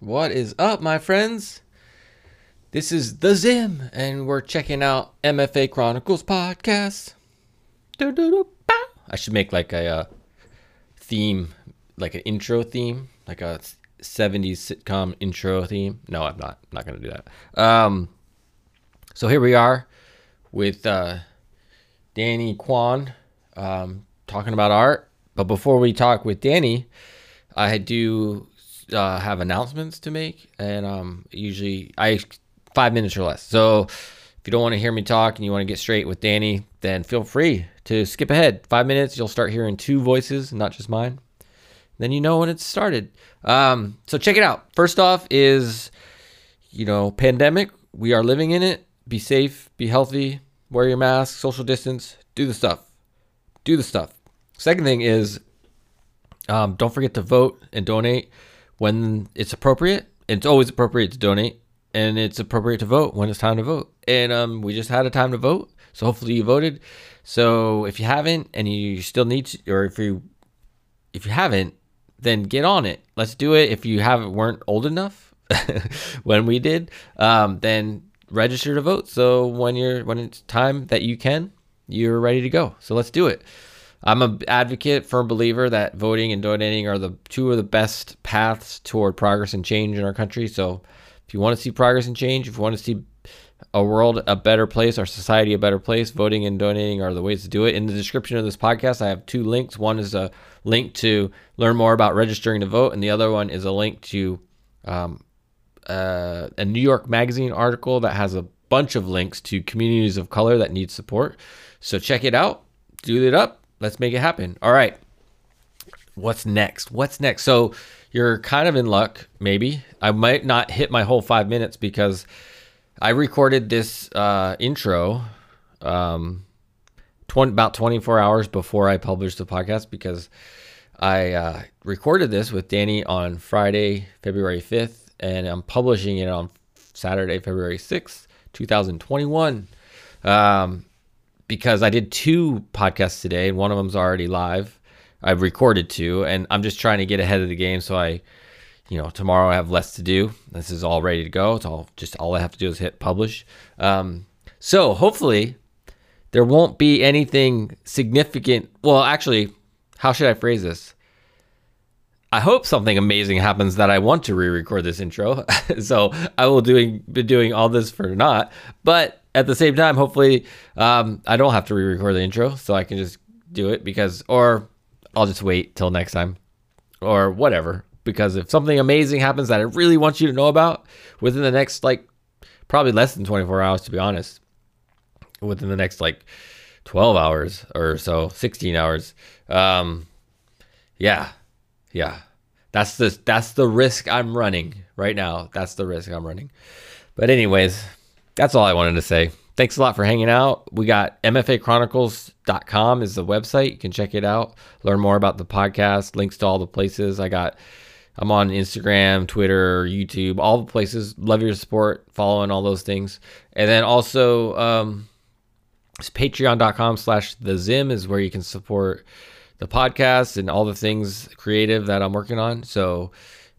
What is up, my friends? This is The Zim, and we're checking out MFA Chronicles podcast. I should make like a uh, theme, like an intro theme, like a 70s sitcom intro theme. No, I'm not. I'm not going to do that. Um, so here we are with uh, Dani Kwan um, talking about art. But before we talk with Dani, I do uh, have announcements to make, and um, usually I five minutes or less. So if you don't want to hear me talk and you want to get straight with Dani, then feel free to skip ahead. Five minutes, you'll start hearing two voices, not just mine. Then you know when it's started. Um, so check it out. First off is, you know, pandemic. We are living in it. Be safe. Be healthy. Wear your mask. Social distance. Do the stuff. Do the stuff. Second thing is, um, don't forget to vote and donate when it's appropriate. It's always appropriate to donate, and it's appropriate to vote when it's time to vote. And um, we just had a time to vote, so hopefully you voted. So if you haven't, and you still need to, or if you if you haven't, then get on it. Let's do it. If you haven't weren't old enough when we did, um, then register to vote. So when you're when it's time that you can, you're ready to go. So let's do it. I'm an advocate, firm believer that voting and donating are the two of the best paths toward progress and change in our country. So, if you want to see progress and change, if you want to see a world a better place, our society a better place, voting and donating are the ways to do it. In the description of this podcast, I have two links. One is a link to learn more about registering to vote, and the other one is a link to um, uh, a New York Magazine article that has a bunch of links to communities of color that need support. So check it out, do it up let's make it happen. All right. What's next? What's next? So you're kind of in luck, maybe. I might not hit my whole five minutes because I recorded this uh, intro um, 20, about 24 hours before I published the podcast because I uh, recorded this with Dani on Friday, February 5th, and I'm publishing it on Saturday, February 6th, 2021. Um, because I did two podcasts today, and one of them's already live. I've recorded two, and I'm just trying to get ahead of the game so I, you know, tomorrow I have less to do. This is all ready to go. It's all just all I have to do is hit publish. Um, so hopefully there won't be anything significant. Well, actually, how should I phrase this? I hope something amazing happens that I want to re-record this intro. so I will doing be doing all this for not. But at the same time, hopefully, um, I don't have to re-record the intro, so I can just do it because, or I'll just wait till next time, or whatever. Because if something amazing happens that I really want you to know about within the next like probably less than 24 hours, to be honest, within the next like 12 hours or so, 16 hours, um, yeah, yeah, that's the that's the risk I'm running right now. That's the risk I'm running. But anyways, that's all I wanted to say. Thanks a lot for hanging out. We got mfachronicles.com is the website. You can check it out, learn more about the podcast, links to all the places. I got I'm on Instagram, Twitter, YouTube, all the places. Love your support, following all those things. And then also um patreon.com slash the zim is where you can support the podcast and all the things creative that I'm working on. So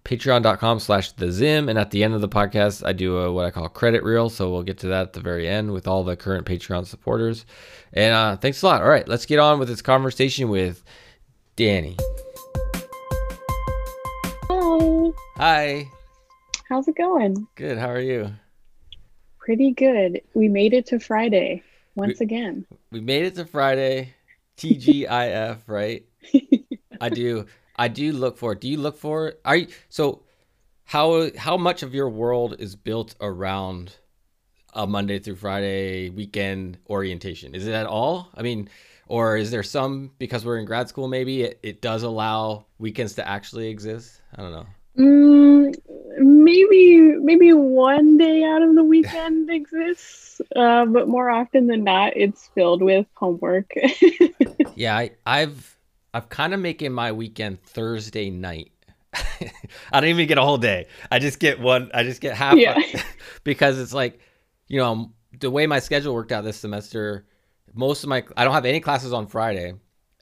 patreon.com slash the zim. And at the end of the podcast i do a, what i call credit reel. So we'll get to that at the very end with all the current patreon supporters. And uh, thanks a lot. All right let's get on with this conversation with dani. Hi. hi. How's it going? good. How are you? Pretty good. We made it to Friday once We- again. we made it to friday. Tgif right? I do i do look for it. Do you look for it? Are you so how how much of your world is built around a monday through friday weekend orientation? Is it at all? I mean or is there some because we're in grad school maybe it, it does allow weekends to actually exist? I don't know. Mm, maybe maybe one day out of the weekend exists, uh, but more often than not, it's filled with homework. yeah I, i've i've kind of making my weekend thursday night i don't even get a whole day i just get one i just get half Yeah. because it's like you know the way my schedule worked out this semester most of my i don't have any classes on friday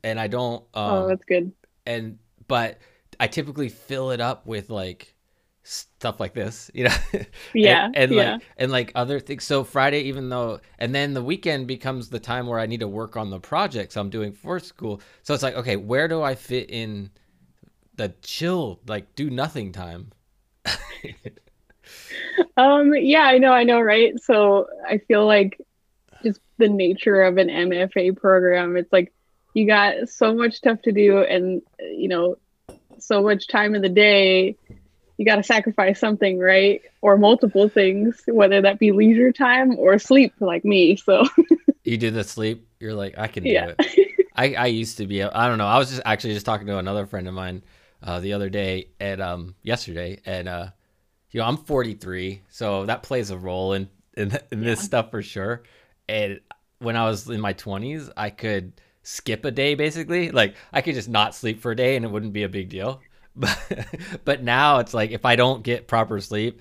and i don't um Oh, that's good. and but i typically fill it up with like stuff like this, you know. Yeah, and, and yeah. like and like other things. So Friday, even though, and then the weekend becomes the time where I need to work on the projects I'm doing for school. So it's like, okay, where do I fit in the chill, like do nothing time? Um, yeah, I know, I know, right? So I feel like just the nature of an MFA program, it's like you got so much stuff to do and you know, so much time in the day. You got to sacrifice something, right? Or multiple things, whether that be leisure time or sleep, like me. So, you do the sleep. You're like, I can do yeah. it. I, I used to be. I don't know. I was just actually just talking to another friend of mine uh, the other day and um yesterday, and uh, you know, I'm 43, so that plays a role in in, in this Yeah. stuff for sure. And when I was in my 20s, I could skip a day basically. Like I could just not sleep for a day, and it wouldn't be a big deal. But but now it's like if I don't get proper sleep,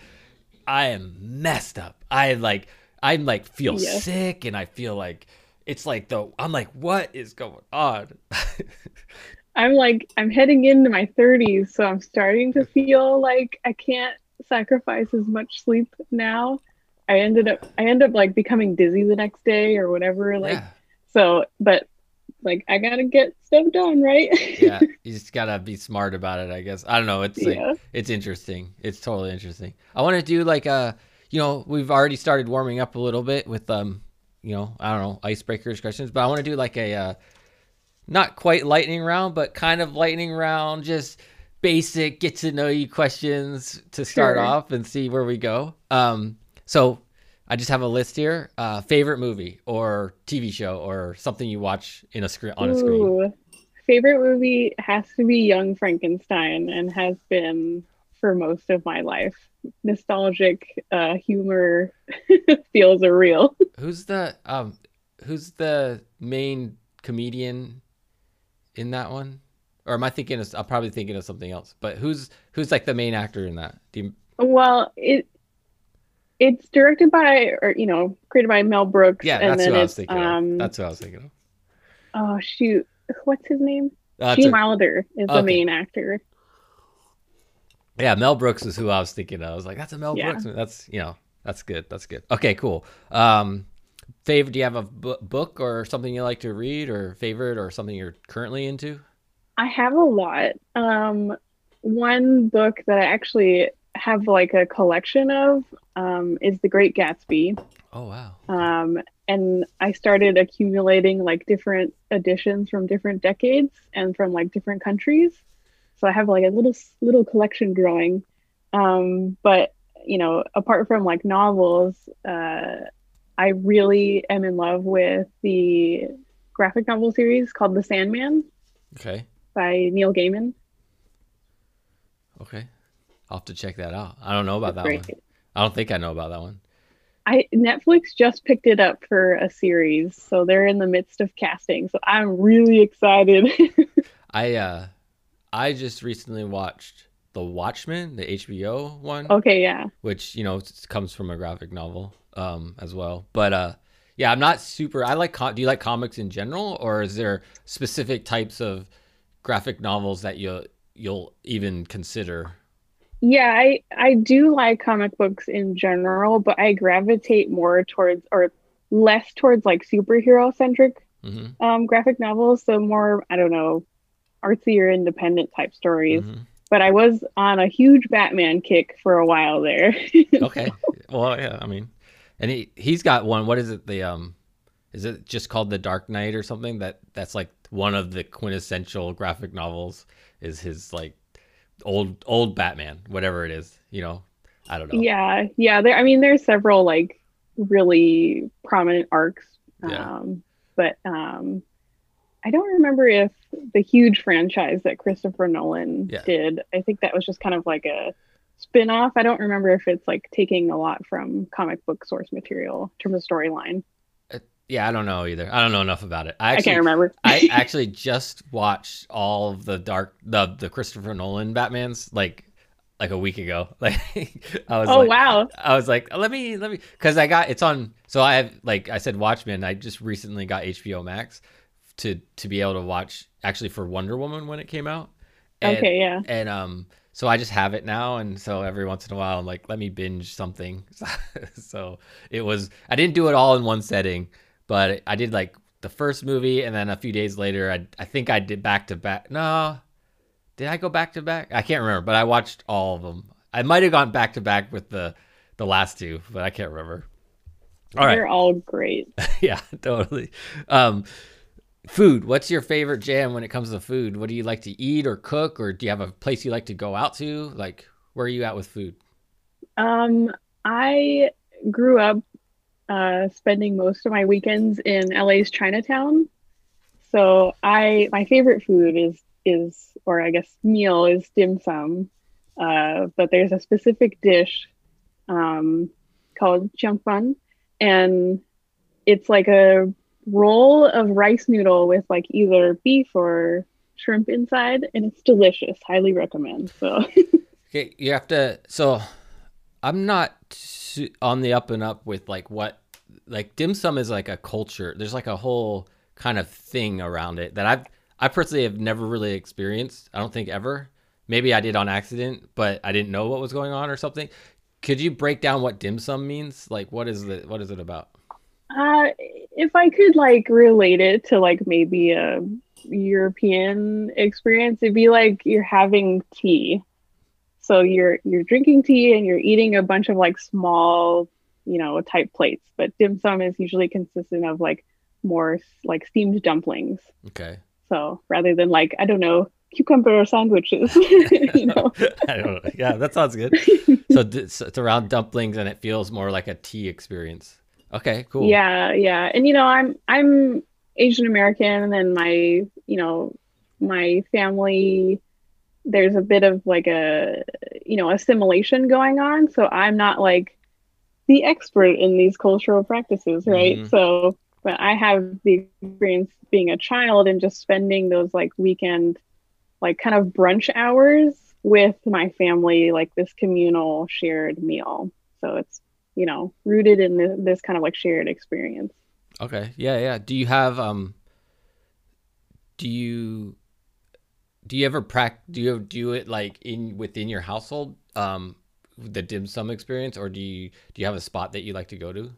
I am messed up. I like I'm like feel Yeah. sick, and I feel like it's like the I'm like what is going on? I'm like, I'm heading into my 30s, so I'm starting to feel like I can't sacrifice as much sleep now. I ended up, I end up like becoming dizzy the next day or whatever. Like, yeah. so, but like, I gotta get stuff done, right? yeah, you just gotta be smart about it, I guess. I don't know. It's like, Yeah. it's interesting. It's totally interesting. I want to do like a, you know, we've already started warming up a little bit with um, you know, I don't know, icebreakers questions, but I want to do like a, uh, not quite lightning round, but kind of lightning round, just basic get to know you questions to start Sure. off and see where we go. Um, so I just have a list here. Uh, favorite movie or TV show or something you watch in a screen on a screen. Ooh. Favorite movie has to be Young Frankenstein and has been for most of my life. Nostalgic uh, humor feels are real. Who's the um who's the main comedian in that one? Or am I thinking of I'm probably thinking of something else. But who's who's like the main actor in that? Do you, Well, it it's directed by or you know created by Mel Brooks. yeah, and that's who I was it's thinking um. That's what I was thinking of. oh shoot, what's his name? Uh, Gene a- Wilder is the main actor. yeah, Mel Brooks is who I was thinking of. I was like, that's a Mel Yeah. Brooks. That's you know, that's good. That's good. Okay, cool. Um favorite do you have a book or something you like to read or favorite or something you're currently into? I have a lot. Um, one book that I actually have like a collection of um, is The Great Gatsby. Oh wow. Um, and I started accumulating like different editions from different decades and from like different countries. So I have like a little little collection growing. Um, but you know, apart from like novels, uh, I really am in love with the graphic novel series called The Sandman Okay. by Neil Gaiman. Okay. I'll have to check that out. I don't know about that Great. one. I don't think I know about that one. I Netflix just picked it up for a series, so they're in the midst of casting. So I'm really excited. I uh I just recently watched The Watchmen, the HBO one, okay, yeah. which, you know, comes from a graphic novel um as well. But uh yeah, I'm not super I like do you like comics in general or is there specific types of graphic novels that you you'll even consider? Yeah, I I do like comic books in general, but I gravitate more towards or less towards like superhero centric Mhm. um graphic novels, so more, I don't know, artsy or independent type stories. mhm. But I was on a huge Batman kick for a while there. Okay. well, yeah, I mean and he he's got one what is it the um is it just called The Dark Knight or something that that's like one of the quintessential graphic novels is his like old old Batman, whatever it is, you know. I don't know. Yeah, yeah. There, I mean, there's several like really prominent arcs. Yeah. Um, but um, I don't remember if the huge franchise that Christopher Nolan Yeah. did. I think that was just kind of like a spin-off. I don't remember if it's like taking a lot from comic book source material in terms of storyline. Yeah, I don't know either. I don't know enough about it. I I actually can't remember. I actually just watched all of the dark the the Christopher Nolan Batmans like like a week ago. Like I was oh like wow. I was like, let me let me because I got it's on. So I have like I said, Watchmen. I just recently got HBO Max to to be able to watch actually for Wonder Woman when it came out. And, okay, yeah. And um, so I just have it now, and so every once in a while I'm like, let me binge something. so it was I didn't do it all in one setting, but I did like the first movie, and then a few days later, I I think I did back to back. No, did I go back to back? I can't remember, but I watched all of them. I might have gone back to back with the the last two, but I can't remember. All They're right. all great. yeah, totally. Um, food. What's your favorite jam when it comes to food? What do you like to eat or cook, or do you have a place you like to go out to? Like, where are you at with food? Um, I grew up uh, spending most of my weekends in LA's Chinatown. So I my favorite food is is or I guess meal is dim sum. Uh, but there's a specific dish um, called cheung fun, and it's like a roll of rice noodle with like either beef or shrimp inside, and it's delicious. Highly recommend. So. okay, you have to. So, I'm not on the up and up with like what, like dim sum is like a culture. There's like a whole kind of thing around it that I've I personally have never really experienced. I don't think ever. Maybe I did on accident, but I didn't know what was going on or something. Could you break down what dim sum means? Like, what is it what is it about? Uh, if I could like relate it to like maybe a European experience, it'd be like you're having tea. So you're you're drinking tea and you're eating a bunch of like small, you know, type plates. But dim sum is usually consistent of like more like steamed dumplings. Okay. So rather than like I don't know cucumber sandwiches, you know. I don't know. Yeah, that sounds good. so it's, it's around dumplings, and it feels more like a tea experience. Okay, cool. Yeah, yeah, and you know, I'm I'm Asian American, and my you know my family. There's a bit of like a you know assimilation going on, so I'm not like the expert in these cultural practices, right? Mm-hmm. So but I have the experience being a child and just spending those like weekend, like kind of brunch hours with my family, like this communal shared meal. So it's, you know, rooted in this, this kind of like shared experience. Okay. Yeah. Yeah. Do you have, um, do you, do you ever practice, do you do it like in within your household, um, the dim sum experience, or do you, do you have a spot that you like to go to?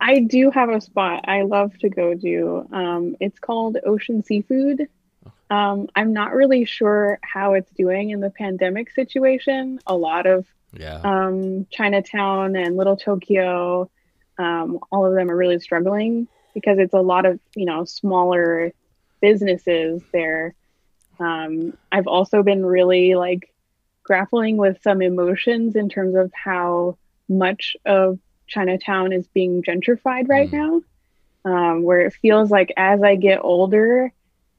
I do have a spot I love to go to. Um, it's called Ocean Seafood. Um, I'm not really sure how it's doing in the pandemic situation. A lot of yeah. um, Chinatown and Little Tokyo, um, all of them are really struggling because it's a lot of you know smaller businesses there. Um, I've also been really like grappling with some emotions in terms of how much of Chinatown is being gentrified right mm. now, um, where it feels like as I get older,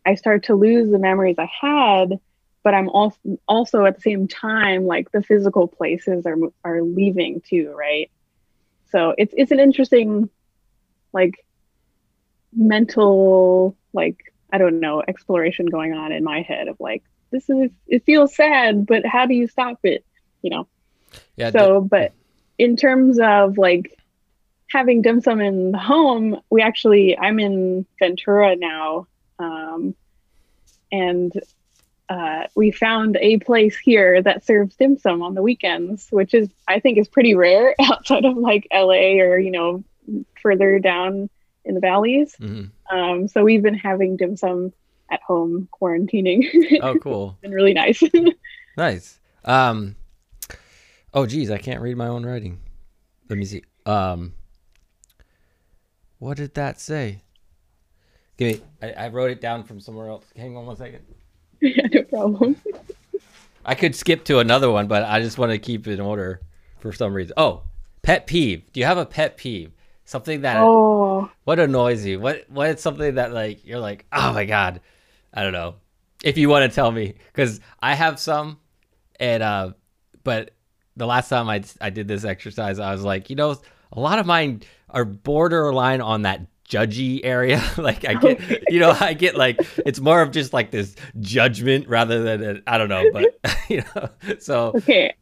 I start to lose the memories I had, but I'm also also at the same time like the physical places are are leaving too, right? So it's it's an interesting, like, mental like I don't know exploration going on in my head of like this is it feels sad, but how do you stop it? You know. Yeah. So, but in terms of like having dim sum in the home, we actually I'm in Ventura now, um, and uh, we found a place here that serves dim sum on the weekends, which is I think is pretty rare outside of like LA or you know further down in the valleys. Mm-hmm. Um, so we've been having dim sum at home quarantining. Oh, cool! been really nice. nice. Um, Oh, geez, I can't read my own writing. Let me see. Um, what did that say? Give me. I, I wrote it down from somewhere else. Hang on one second. Yeah, no problem. I could skip to another one, but I just want to keep it in order for some reason. Oh, pet peeve. Do you have a pet peeve? Something that oh. what annoys you? What what is something that like you're like, oh my god, I don't know. If you want to tell me, because I have some, and uh, but the last time I, I did this exercise, I was like, you know, a lot of mine are borderline on that judgy area. like I get, you know, I get like it's more of just like this judgment rather than I don't know, but you know, so okay,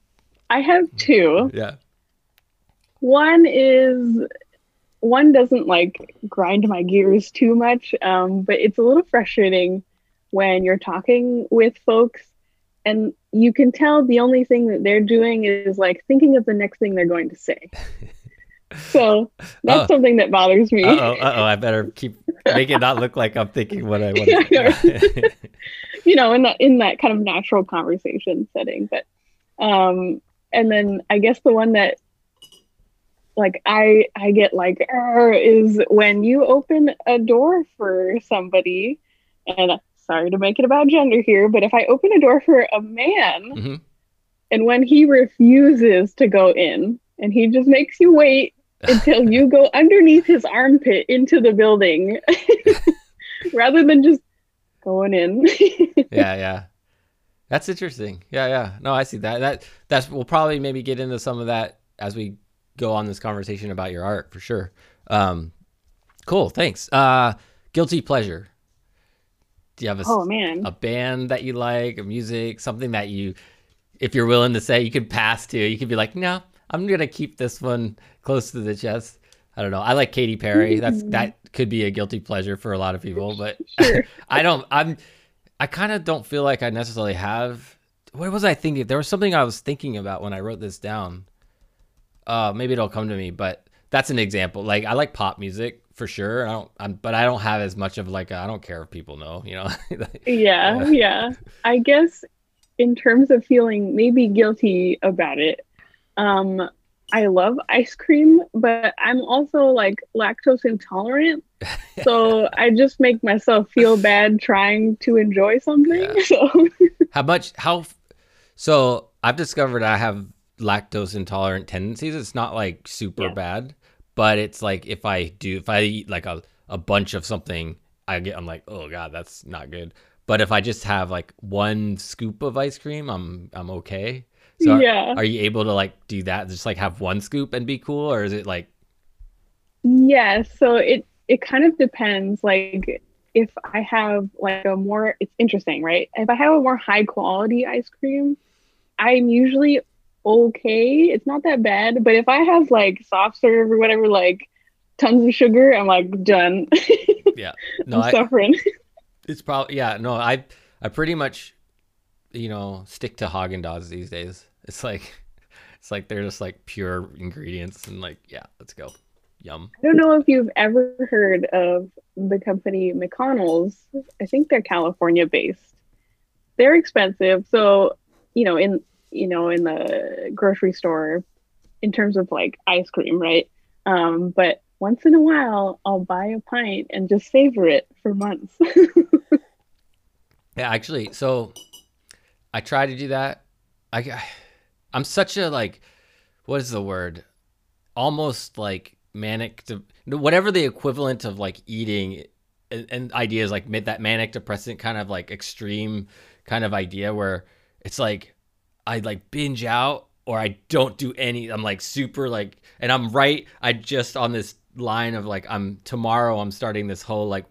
I have two. Yeah. One is one doesn't like grind my gears too much, um, but it's a little frustrating when you're talking with folks and you can tell the only thing that they're doing is like thinking of the next thing they're going to say. So that's Oh. something that bothers me. Uh oh, uh oh. I better keep make it not look like I'm thinking what I want. Yeah, to you know, in that in that kind of natural conversation setting. But um and then I guess the one that like I I get like is when you open a door for somebody and sorry to make it about gender here, but if I open a door for a man hmm and when he refuses to go in and he just makes you wait until you go underneath his armpit into the building rather than just going in. Yeah, yeah. That's interesting. Yeah, yeah. No, I see that. That that's we'll probably maybe get into some of that as we go on this conversation about your art for sure. Um, cool. Thanks. Uh, guilty pleasure. Do you have a oh man. a band that you like, a music, something that you, if you're willing to say, you could pass to. You could be like, no, I'm gonna keep this one close to the chest. I don't know. I like Katy Perry. That's that could be a guilty pleasure for a lot of people, but Sure. I don't. I'm. I kind of don't feel like I necessarily have. What was I thinking? There was something I was thinking about when I wrote this down. Uh, maybe it'll come to me, but that's an example. Like I like pop music for sure. I don't. I'm, but I don't have as much of like I don't care if people know. You know. Like, yeah, Yeah. yeah. I guess in terms of feeling maybe guilty about it, um, I love ice cream, but I'm also like lactose intolerant. So I just make myself feel bad trying to enjoy something. Yeah. So How much? How? So I've discovered I have lactose intolerant tendencies. It's not like super Yeah. bad, but it's like if I do, if I eat like a, a bunch of something, I get, I'm like, oh god, that's not good. But if I just have like one scoop of ice cream, I'm I'm okay. So are, yeah. are you able to like do that? Just like have one scoop and be cool, or is it like Yeah, so it it kind of depends. Like if I have like a more, it's interesting, right? If I have a more high quality ice cream, I'm usually okay. It's not that bad. But if I have like soft serve or whatever, like tons of sugar, I'm like done. yeah? No, I'm I, suffering. It's probably yeah. No, I I pretty much you know stick to Haagen Dazs these days. It's like it's like they're just like pure ingredients and like yeah, let's go. Yum. I don't know if you've ever heard of the company McConnell's. I think they're California based. They're expensive. So, you know, in you know, in the grocery store in terms of like ice cream, right? Um, but once in a while I'll buy a pint and just savor it for months. Yeah, actually, so I try to do that. I I'm such a like what is the word? Almost like manic to whatever the equivalent of like eating and, and ideas like mid that manic depressant kind of like extreme kind of idea where it's like I like binge out or I don't do any I'm like super like and I'm right I just on this line of like I'm tomorrow I'm starting this whole like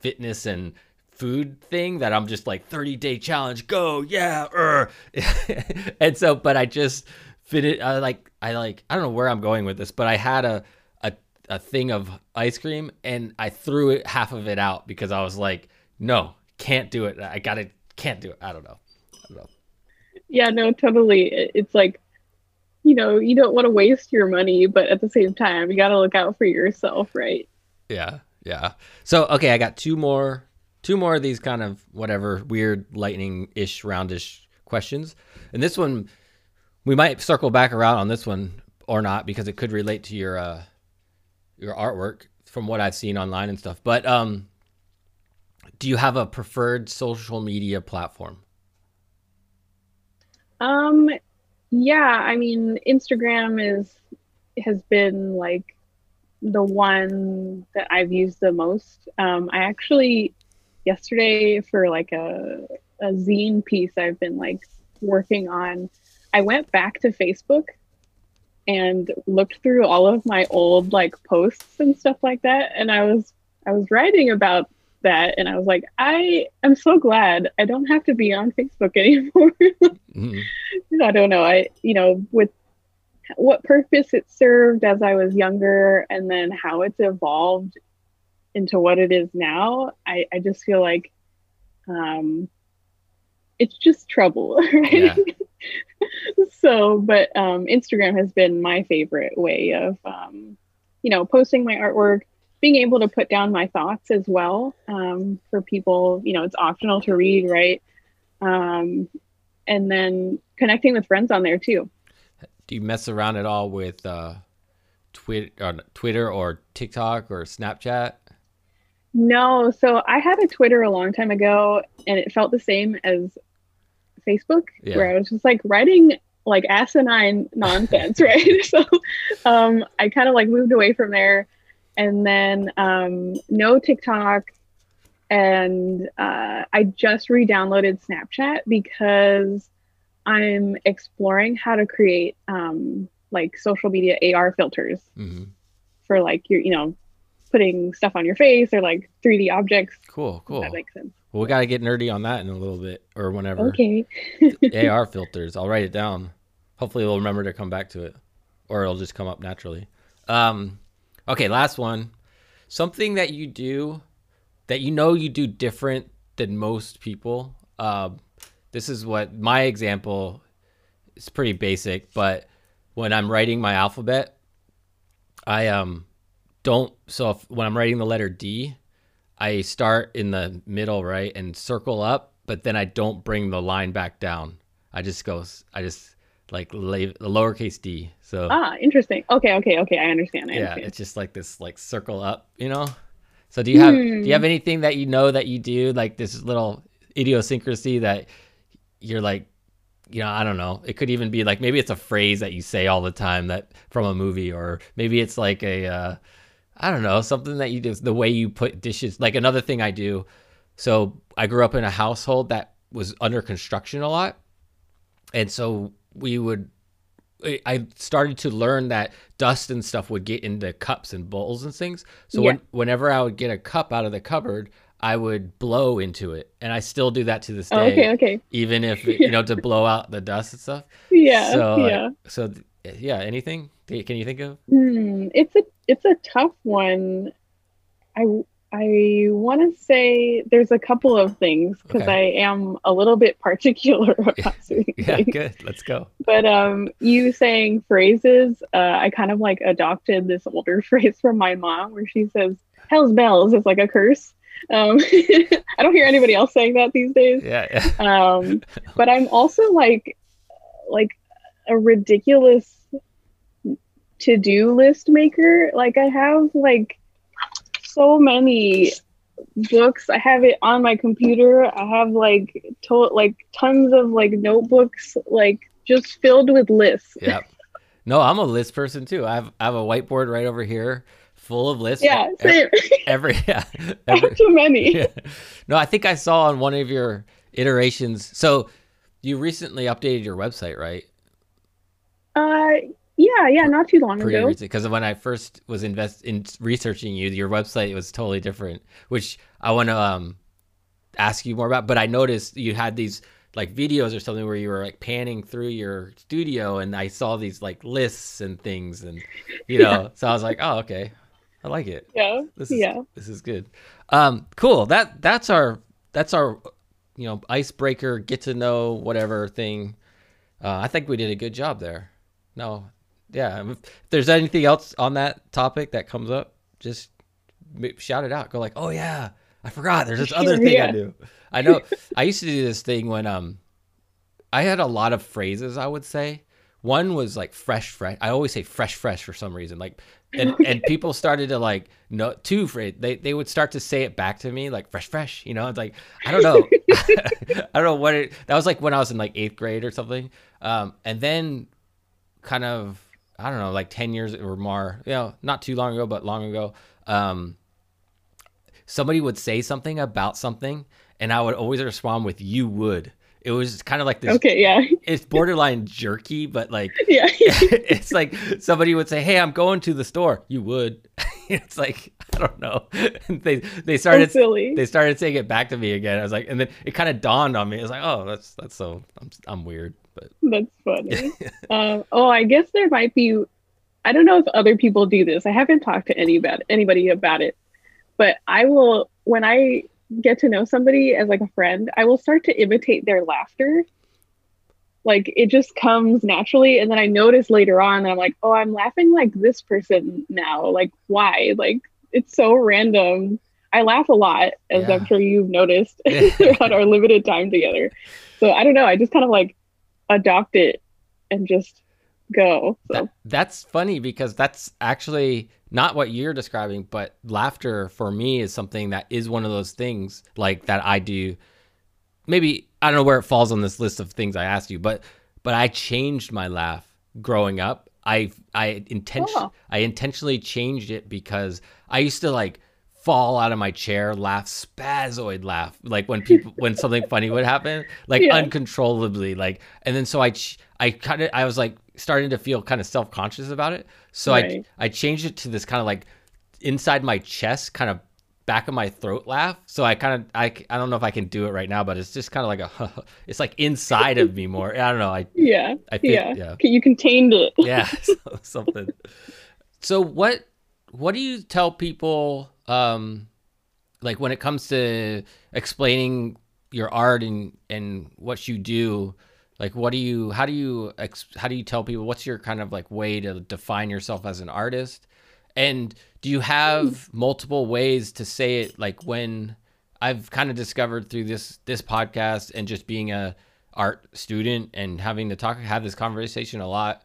fitness and food thing that I'm just like 30 day challenge go yeah and so but I just fit it I like I like I don't know where I'm going with this but I had a a, a thing of ice cream and I threw it half of it out because I was like no can't do it. I gotta can't do it. I don't know. I don't know yeah, no, totally. It's like, you know, you don't want to waste your money, but at the same time, you got to look out for yourself, right? Yeah, yeah. So okay, I got two more, two more of these kind of whatever weird lightning-ish, roundish questions, and this one we might circle back around on this one or not because it could relate to your uh, your artwork from what I've seen online and stuff. But um, do you have a preferred social media platform? Um, yeah, I mean, Instagram is has been like the one that I've used the most. Um, I actually yesterday for like a a zine piece I've been like working on, I went back to Facebook and looked through all of my old like posts and stuff like that, and I was I was writing about that and I was like, I am so glad I don't have to be on Facebook anymore. Mhm. I don't know. I, you know, with what purpose it served as I was younger and then how it's evolved into what it is now, I, I just feel like um, it's just trouble, right? Yeah. so, but um, Instagram has been my favorite way of, um, you know, posting my artwork, being able to put down my thoughts as well um, for people. You know, it's optional to read, right? Um, and then connecting with friends on there too. Do you mess around at all with uh, Twitter, or Twitter or TikTok or Snapchat? No, so I had a Twitter a long time ago, and it felt the same as Facebook, Yeah. where I was just like writing like asinine nonsense, right? So um, I kind of like moved away from there, and then um, no TikTok, and uh, I just re-downloaded Snapchat because I'm exploring how to create um, like social media AR filters hmm for like your, you know, putting stuff on your face or like 3D objects. Cool, cool. That makes sense. Well, we got to get nerdy on that in a little bit or whenever. Okay. AR filters. I'll write it down. Hopefully, we'll remember to come back to it, or it'll just come up naturally. Um, okay, last one. Something that you do that you know you do different than most people. Um, this is what my example is pretty basic, but when I'm writing my alphabet, I um don't. So if, when I'm writing the letter D, I start in the middle, right, and circle up, but then I don't bring the line back down. I just go, I just like the lowercase d. So ah, interesting. Okay, okay, okay. I understand. I yeah, understand. it's just like this, like circle up, you know. So do you have do you Hmm. have anything that you know that you do like this little idiosyncrasy that you're like, you know, I don't know. It could even be like maybe it's a phrase that you say all the time that from a movie, or maybe it's like a, uh, I don't know, something that you do. The way you put dishes. Like another thing I do. So I grew up in a household that was under construction a lot, and so we would. I- started to learn that dust and stuff would get into cups and bowls and things. So Yeah. when, whenever I would get a cup out of the cupboard, I would blow into it, and I still do that to this day. Oh, okay, okay. Even if you know to blow out the dust and stuff. Yeah, So like, yeah. so yeah. Anything? Can you think of? Hmm, it's a it's a tough one. I I want to say there's a couple of things because Okay. I am a little bit particular about certain Yeah, things. good. Let's go. But um, you saying phrases, uh, I kind of like adopted this older phrase from my mom where she says "Hell's bells" is like a curse. Um, I don't hear anybody else saying that these days. Yeah, yeah. Um, but I'm also like like a ridiculous to-do list maker. Like I have like so many books. I have it on my computer. I have like to- like tons of like notebooks like just filled with lists. yeah. No, I'm a list person too. I have I have a whiteboard right over here full of lists. Yeah, Every, same. every yeah. Every, too many. yeah. No, I think I saw on one of your iterations. So you recently updated your website, right? Uh yeah, yeah, not too long ago. Because when I first was invest in researching you, your website was totally different, which I want to um ask you more about. But I noticed you had these like videos or something where you were like panning through your studio, and I saw these like lists and things, and you know, so I was like, oh, okay, I like it. Yeah. This is Yeah. this is good. Um, cool. That that's our that's our you know icebreaker, get to know whatever thing. Uh, I think we did a good job there. No, yeah. If there's anything else on that topic that comes up, just shout it out. Go like, oh yeah, I forgot. There's this other thing I do. I know. I used to do this thing when um, I had a lot of phrases. I would say one was like fresh, fresh. I always say fresh, fresh for some reason. Like, and and people started to like no two phrase. They they would start to say it back to me like fresh, fresh. You know, it's like I don't know. I don't know what it. That was like when I was in like eighth grade or something. Um, and then kind of I don't know, like ten years or more. You know, not too long ago, but long ago. Um, somebody would say something about something, and I would always respond with "you would." It was kind of like this. Okay, yeah. It's borderline jerky, but like Yeah. it's like somebody would say, "Hey, I'm going to the store." You would. it's like I don't know. they they so started silly. they started saying it back to me again. I was like, and then it kind of dawned on me. I was like, oh, that's that's so I'm I'm weird, but That's funny. um, oh, I guess there might be. I don't know if other people do this. I haven't talked to any about anybody about it, but I will when I get to know somebody as like a friend, I will start to imitate their laughter. Like it just comes naturally. And then I notice later on, that I'm like, oh, I'm laughing like this person now. Like, why? Like, it's so random. I laugh a lot, as yeah. I'm sure you've noticed throughout our limited time together. So I don't know. I just kind of like adopt it and just go. So. That, that's funny because that's actually not what you're describing, but laughter for me is something that is one of those things like that I do. Maybe I don't know where it falls on this list of things I asked you, but but I changed my laugh growing up. I I intention oh. I intentionally changed it because I used to like fall out of my chair, laugh, spazoid laugh, like when people when something funny would happen, like yeah. uncontrollably, like. And then so I I kind of I was like starting to feel kind of self conscious about it, so right. I I changed it to this kind of like inside my chest, kind of back of my throat laugh. So I kind of I, I don't know if I can do it right now, but it's just kind of like a it's like inside of me more. I don't know. I yeah I feel, yeah. yeah you contained it. yeah, something. So what what do you tell people um, like when it comes to explaining your art and and what you do like what do you how do you how do you tell people what's your kind of like way to define yourself as an artist and do you have multiple ways to say it like when i've kind of discovered through this this podcast and just being a art student and having to talk have this conversation a lot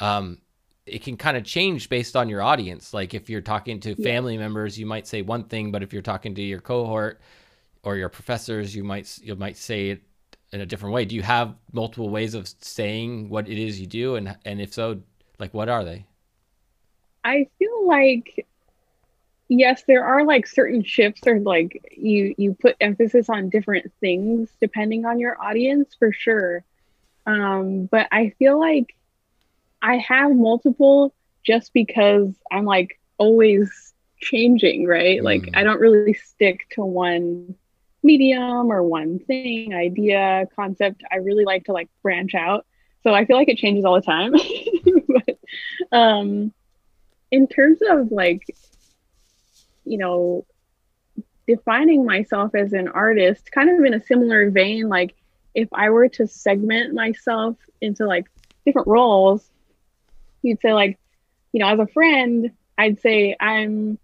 um it can kind of change based on your audience. Like if you're talking to family yeah. members, you might say one thing, but if you're talking to your cohort or your professors, you might you might say it in a different way. Do you have multiple ways of saying what it is you do, and and if so, like what are they? I feel like yes, there are like certain shifts, or like you you put emphasis on different things depending on your audience for sure. Um, but I feel like I have multiple just because I'm like always changing, right? Mm. Like I don't really stick to one medium or one thing, idea, concept. I really like to like branch out. So I feel like it changes all the time. but um in terms of like you know defining myself as an artist kind of in a similar vein like if I were to segment myself into like different roles you'd say like, you know, as a friend, I'd say I'm,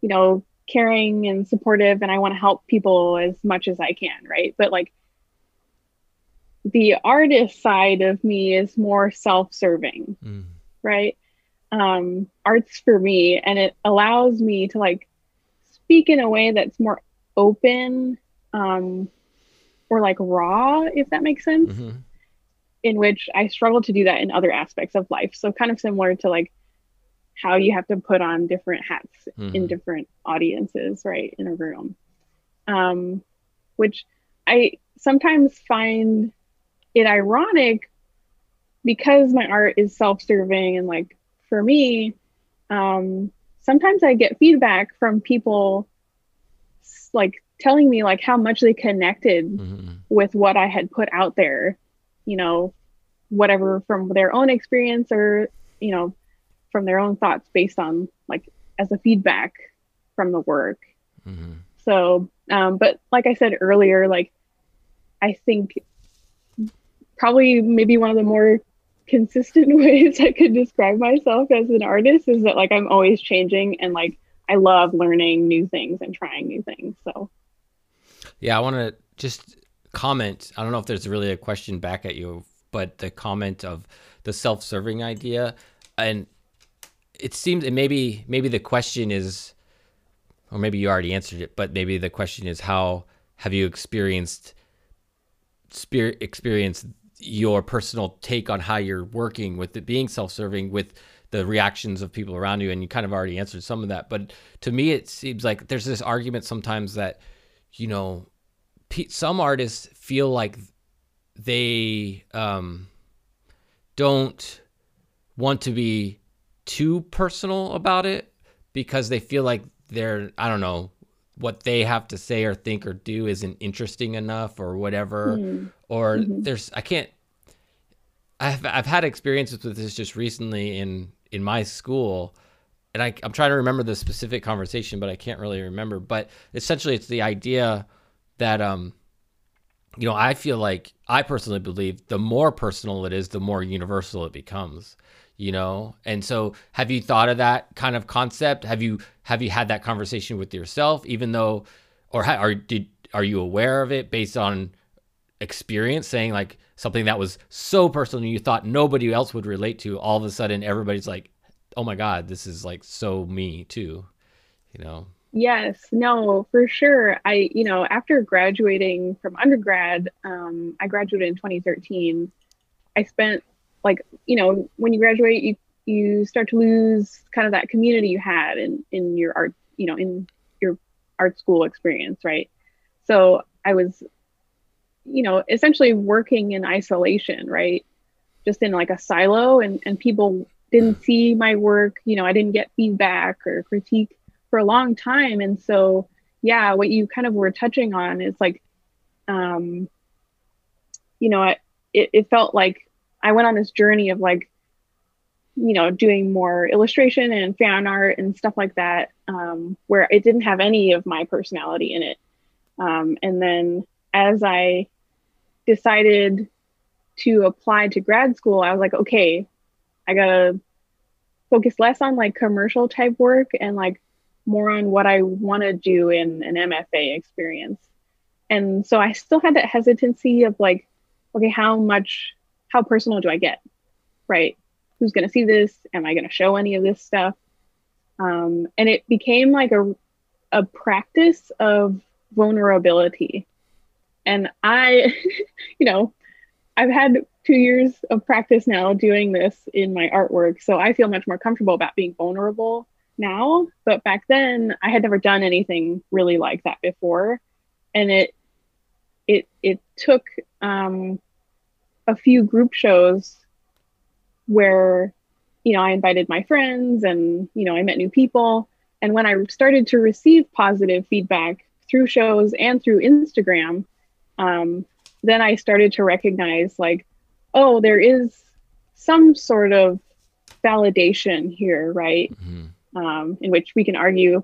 you know, caring and supportive and I want to help people as much as I can, right? But like the artist side of me is more self-serving, mm. right? Um, art's for me and it allows me to like speak in a way that's more open um, or like raw, if that makes sense. Mm-hmm in which I struggle to do that in other aspects of life. So kind of similar to like how you have to put on different hats mm-hmm. in different audiences, right, in a room. Um, which I sometimes find it ironic because my art is self-serving and like for me, um, sometimes I get feedback from people like telling me like how much they connected mm-hmm. with what I had put out there you know, whatever from their own experience or, you know, from their own thoughts based on like as a feedback from the work. Mm-hmm. So, um, but like I said earlier, like I think probably maybe one of the more consistent ways I could describe myself as an artist is that like I'm always changing and like I love learning new things and trying new things. So, yeah, I want to just comment. I don't know if there's really a question back at you, but the comment of the self-serving idea, and it seems, and maybe maybe the question is, or maybe you already answered it, but maybe the question is, how have you experienced spirit experienced your personal take on how you're working with it being self-serving with the reactions of people around you? And you kind of already answered some of that but to me it seems like there's this argument sometimes that you know some artists feel like they um, don't want to be too personal about it because they feel like they're I don't know what they have to say or think or do isn't interesting enough or whatever mm. or mm-hmm. there's I can't I've I've had experiences with this just recently in in my school and I, I'm trying to remember the specific conversation but I can't really remember but essentially it's the idea that um you know, I feel like I personally believe the more personal it is, the more universal it becomes, you know? And so have you thought of that kind of concept? Have you have you had that conversation with yourself even though or ha- are did are you aware of it based on experience saying like something that was so personal and you thought nobody else would relate to all of a sudden everybody's like oh my god this is like so me too you know Yes, no, for sure. I, you know, after graduating from undergrad, um, I graduated in 2013. I spent like, you know, when you graduate, you you start to lose kind of that community you had in in your art, you know, in your art school experience, right? So I was, you know, essentially working in isolation, right? Just in like a silo, and and people didn't see my work. You know, I didn't get feedback or critique for a long time. And so, yeah, what you kind of were touching on is like, um, you know, it, it felt like I went on this journey of like, you know, doing more illustration and fan art and stuff like that, um, where it didn't have any of my personality in it. Um, and then as I decided to apply to grad school, I was like, okay, I gotta focus less on like commercial type work and like more on what I want to do in an MFA experience. And so I still had that hesitancy of like, okay, how much, how personal do I get? Right? Who's going to see this? Am I going to show any of this stuff? Um, and it became like a, a practice of vulnerability. And I, you know, I've had two years of practice now doing this in my artwork. So I feel much more comfortable about being vulnerable now, but back then I had never done anything really like that before, and it it it took um, a few group shows where you know I invited my friends and you know I met new people, and when I started to receive positive feedback through shows and through Instagram, um, then I started to recognize like, oh, there is some sort of validation here, right? Mm-hmm. Um, in which we can argue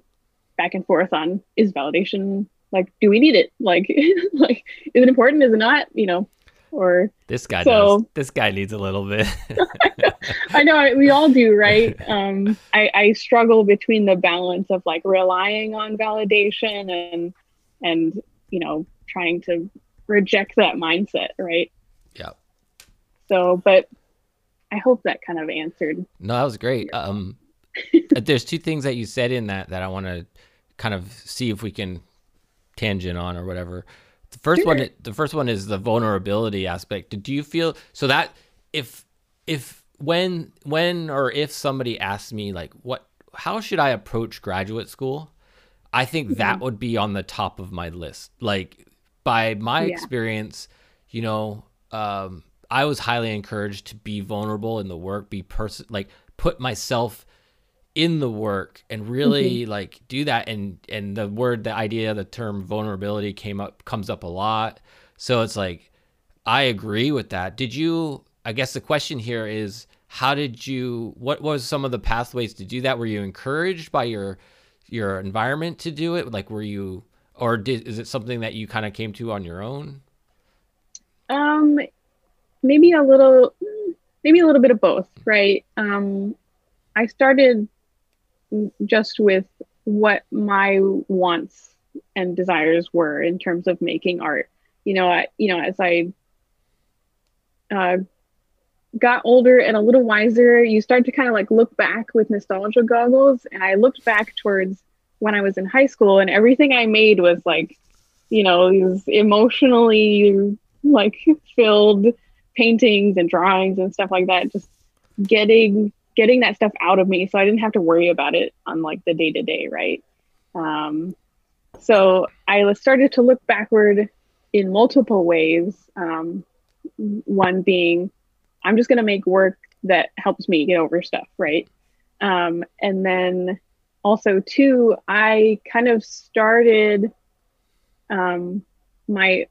back and forth on is validation like do we need it? Like like is it important? Is it not? You know or this guy so, does. this guy needs a little bit. I know we all do right? Um I, I struggle between the balance of like relying on validation and and you know trying to reject that mindset right? Yeah so but i hope that kind of answered. No that was great. Um there's two things that you said in that that I want to kind of see if we can tangent on or whatever. The first sure. one, the first one is the vulnerability aspect. Do you feel so that if if when when or if somebody asks me like what how should I approach graduate school? I think mm-hmm. that would be on the top of my list. Like by my yeah. experience, you know, um, I was highly encouraged to be vulnerable in the work, be person like put myself in the work and really mm-hmm. like do that. And and the word the idea the term vulnerability came up comes up a lot. So it's like i agree with that. Did you i guess the question here is how did you what was some of the pathways to do that? Were you encouraged by your your environment to do it? Like were you or did is it something that you kind of came to on your own? Um maybe a little maybe a little bit of both right? Um i started just with what my wants and desires were in terms of making art. You know, I, you know, as I uh, got older and a little wiser, you start to kind of like look back with nostalgia goggles. And I looked back towards when I was in high school, and everything I made was like, you know, these emotionally like filled paintings and drawings and stuff like that. Just getting getting that stuff out of me so I didn't have to worry about it on like the day to day, right? Um, so I started to look backward in multiple ways. Um, one being, I'm just going to make work that helps me get over stuff, right? Um, and then also, too, I kind of started um, my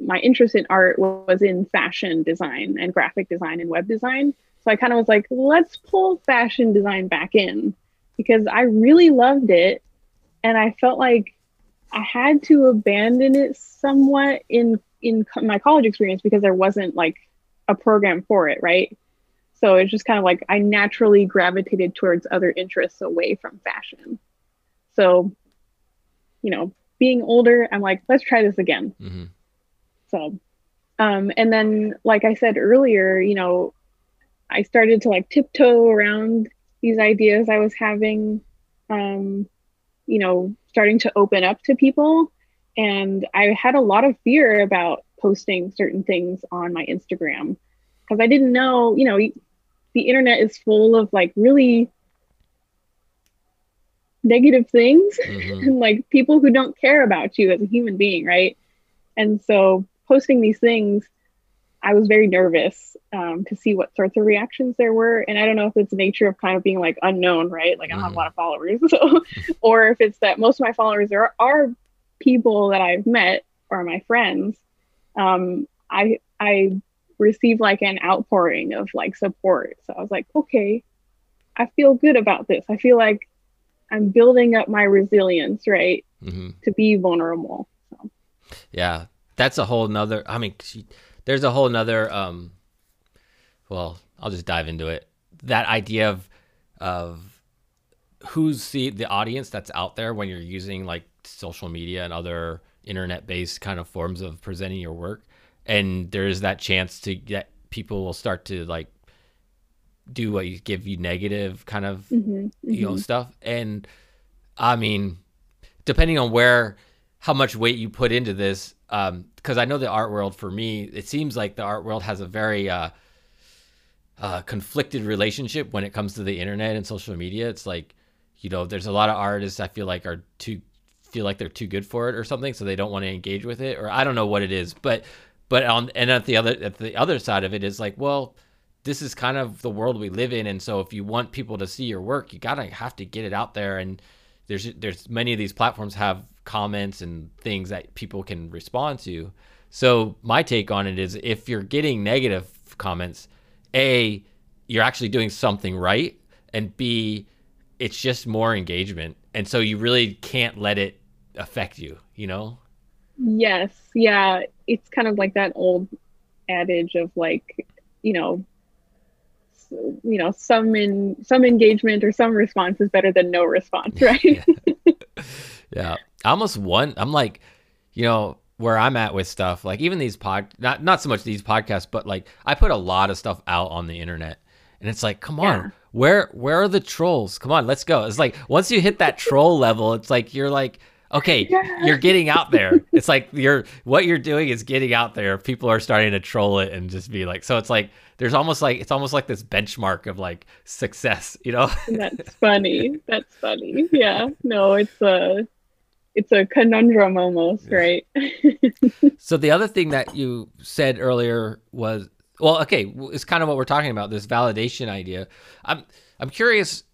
my interest in art was in fashion design and graphic design and web design. So I kind of was like, let's pull fashion design back in because I really loved it. And I felt like I had to abandon it somewhat in in my college experience because there wasn't like a program for it, right? So it's just kind of like I naturally gravitated towards other interests away from fashion. So, you know, being older, I'm like, let's try this again. Mm-hmm. So, um, and then, like I said earlier, you know, I started to like tiptoe around these ideas I was having, um, you know, starting to open up to people. And I had a lot of fear about posting certain things on my Instagram because I didn't know, you know, the internet is full of like really negative things mm-hmm. and like people who don't care about you as a human being, right? And so posting these things, I was very nervous um, to see what sorts of reactions there were. And I don't know if it's the nature of kind of being like unknown, right? Like I don't mm-hmm. have a lot of followers, so or if it's that most of my followers are are people that I've met or my friends. Um, I I received like an outpouring of like support. So I was like, okay, I feel good about this. I feel like I'm building up my resilience, right? Mm-hmm. To be vulnerable. So. Yeah, that's a whole nother. I mean, there's a whole nother. Um, well, I'll just dive into it. That idea of of who's the the audience that's out there when you're using like social media and other internet based kind of forms of presenting your work, and there's that chance to get people will start to like do what you give you negative kind of mm-hmm, mm-hmm. you know mm-hmm. stuff and i mean depending on where how much weight you put into this um because i know the art world for me it seems like the art world has a very uh uh, conflicted relationship when it comes to the internet and social media. It's like, you know, there's a lot of artists I feel like are too feel like they're too good for it or something, so they don't want to engage with it, or I don't know what it is. But but on and at the other at the other side of it is like, well, this is kind of the world we live in and so if you want people to see your work you gotta have to get it out there and there's there's many of these platforms have comments and things that people can respond to. So my take on it is if you're getting negative comments a you're actually doing something right and b it's just more engagement. And so you really can't let it affect you you know? Yes. Yeah. It's kind of like that old adage of like you know you know some in some engagement or some response is better than no response right? Yeah. yeah i almost want i'm like you know where i'm at with stuff like even these pod not not so much these podcasts but like i put a lot of stuff out on the internet and it's like come on yeah. where where are the trolls come on let's go it's like once you hit that troll level it's like you're like okay, yeah. you're getting out there. It's like you're what you're doing is getting out there. People are starting to troll it and just be like, so it's like there's almost like it's almost like this benchmark of like success, you know? That's funny. That's funny. Yeah. No, it's a it's a conundrum almost, right? so the other thing that you said earlier was well, okay, it's kind of what we're talking about this validation idea. I'm I'm curious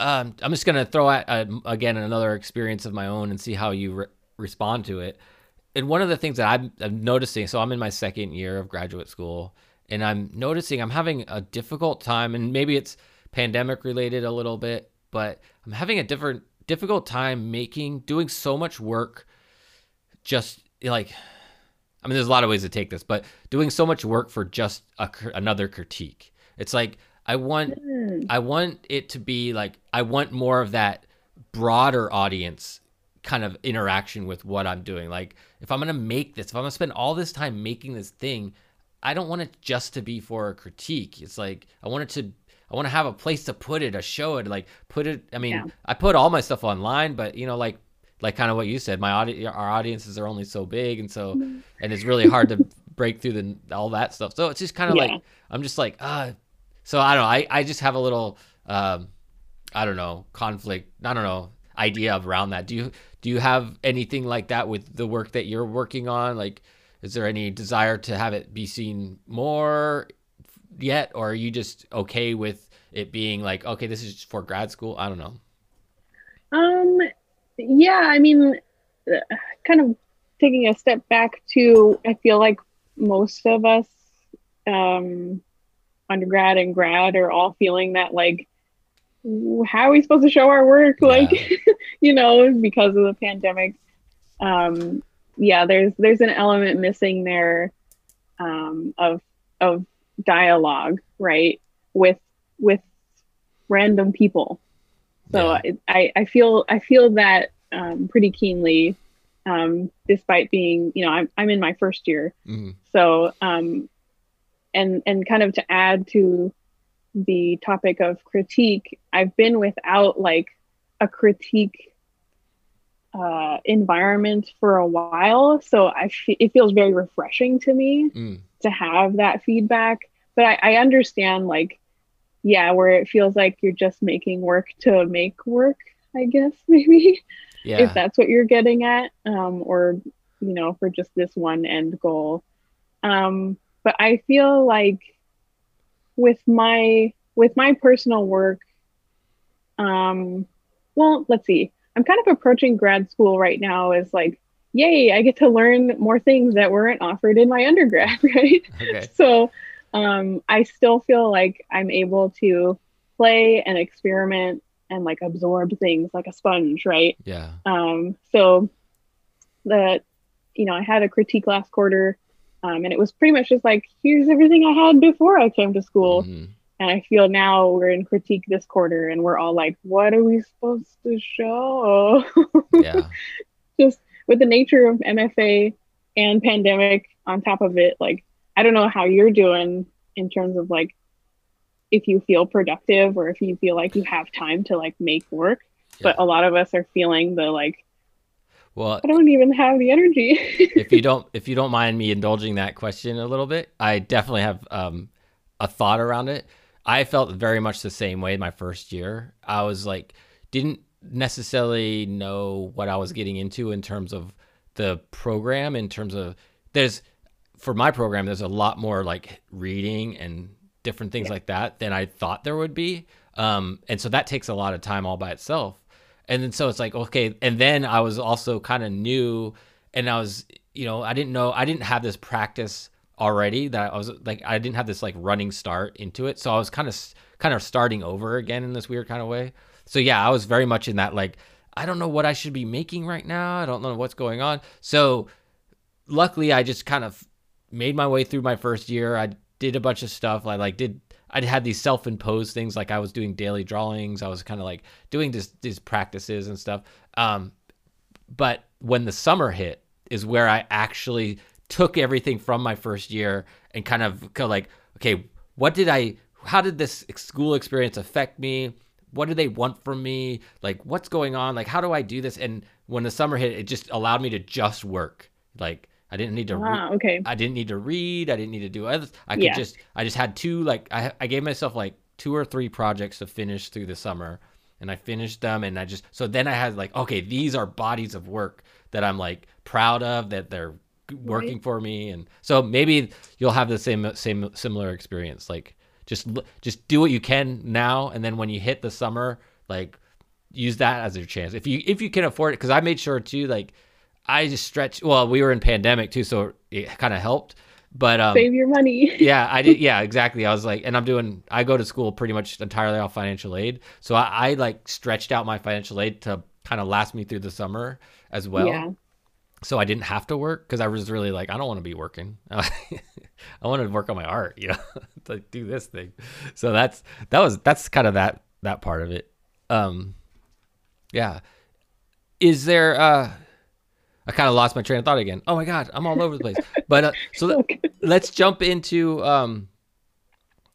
um, I'm just gonna throw out uh, again another experience of my own and see how you re- respond to it. And one of the things that I'm, I'm noticing, so I'm in my second year of graduate school, and I'm noticing I'm having a difficult time, and maybe it's pandemic related a little bit, but I'm having a different difficult time making doing so much work. Just like, I mean, there's a lot of ways to take this, but doing so much work for just a, another critique. It's like I want mm. I want it to be like I want more of that broader audience kind of interaction with what I'm doing. Like if I'm gonna make this, if I'm gonna spend all this time making this thing, I don't want it just to be for a critique. It's like I want it to I want to have a place to put it, a show it, like put it. I mean, yeah. I put all my stuff online, but you know, like like kind of what you said, my audience, our audiences are only so big, and so mm. and it's really hard to break through the all that stuff. So it's just kind of yeah. like I'm just like ah, so I don't know. I, I just have a little, um, I don't know, conflict. I don't know idea around that. Do you do you have anything like that with the work that you're working on? Like, is there any desire to have it be seen more yet, or are you just okay with it being like, okay, this is for grad school? I don't know. Um, yeah, I mean, kind of taking a step back to, I feel like most of us, um, undergrad and grad are all feeling that like how are we supposed to show our work like you know because of the pandemic um, yeah, there's there's an element missing there um, of of dialogue, right? With with random people. So Yeah. I, I feel I feel that um, pretty keenly, um, despite being you know I'm I'm in my first year. Mhm. So um, and and kind of to add to the topic of critique, I've been without like a critique uh, environment for a while. So I fe- it feels very refreshing to me Mm. To have that feedback. But I, I understand like, yeah, where it feels like you're just making work to make work, I guess maybe Yeah. if that's what you're getting at, um, or you know, for just this one end goal. Um, but I feel like with my with my personal work, um, well, let's see. I'm kind of approaching grad school right now as like, yay, I get to learn more things that weren't offered in my undergrad, right? okay. so um, I still feel like I'm able to play and experiment and like absorb things like a sponge, right? Yeah. Um, so the, you know, I had a critique last quarter, um, and it was pretty much just like, here's everything I had before I came to school. Mhm. And I feel now we're in critique this quarter, and we're all like, what are we supposed to show? Yeah. just with the nature of MFA and pandemic on top of it, like I don't know how you're doing in terms of like if you feel productive or if you feel like you have time to like make work. But a lot of us are feeling the like Well, I don't even have the energy. if you don't if you don't mind me indulging that question a little bit, I definitely have um, a thought around it. I felt very much the same way my first year. I was like didn't necessarily know what I was getting into in terms of the program in terms of there's for my program there's a lot more like reading and different things like that than I thought there would be. Um, and so that takes a lot of time all by itself. And then so it's like, okay, and then I was also kind of new and I was, you know, I didn't know, I didn't have this practice already that I was like, I didn't have this like running start into it. So I was kind of, kind of starting over again in this weird kind of way. So yeah, I was very much in that like, I don't know what I should be making right now. I don't know what's going on. So luckily I just kind of made my way through my first year. I did a bunch of stuff. I like did I had these self-imposed things like I was doing daily drawings. I was kind of like doing this these practices and stuff. Um, but when the summer hit is where I actually took everything from my first year and kind of kind of like, okay, what did I how did this school experience affect me? What do they want from me? Like what's going on? Like how do I do this? And when the summer hit, it just allowed me to just work. Like I didn't need to re- ah, okay. I didn't need to read. I didn't need to do other. I could Yeah. just. I just had two. Like I. I gave myself like two or three projects to finish through the summer, and I finished them. And I just. So then I had like, okay, these are bodies of work that I'm like proud of that they're working for me, and so maybe you'll have the same same similar experience. Like just just do what you can now, and then when you hit the summer, like use that as your chance if you if you can afford it. Because I made sure too, like. I just stretched. Well, we were in pandemic too, so it kind of helped. But um, Save your money. yeah, I did. Yeah, exactly. I was like, and I'm doing. I go to school pretty much entirely off financial aid, so I, I like stretched out my financial aid to kind of last me through the summer as well. Yeah. So I didn't have to work because I was really like, I don't want to be working. I want to work on my art, you know, to do this thing. So that's that was that's kind of that that part of it. Um, yeah. Is there? uh I kind of lost my train of thought again. Oh my god, I'm all over the place. But uh, so Okay. let's jump into um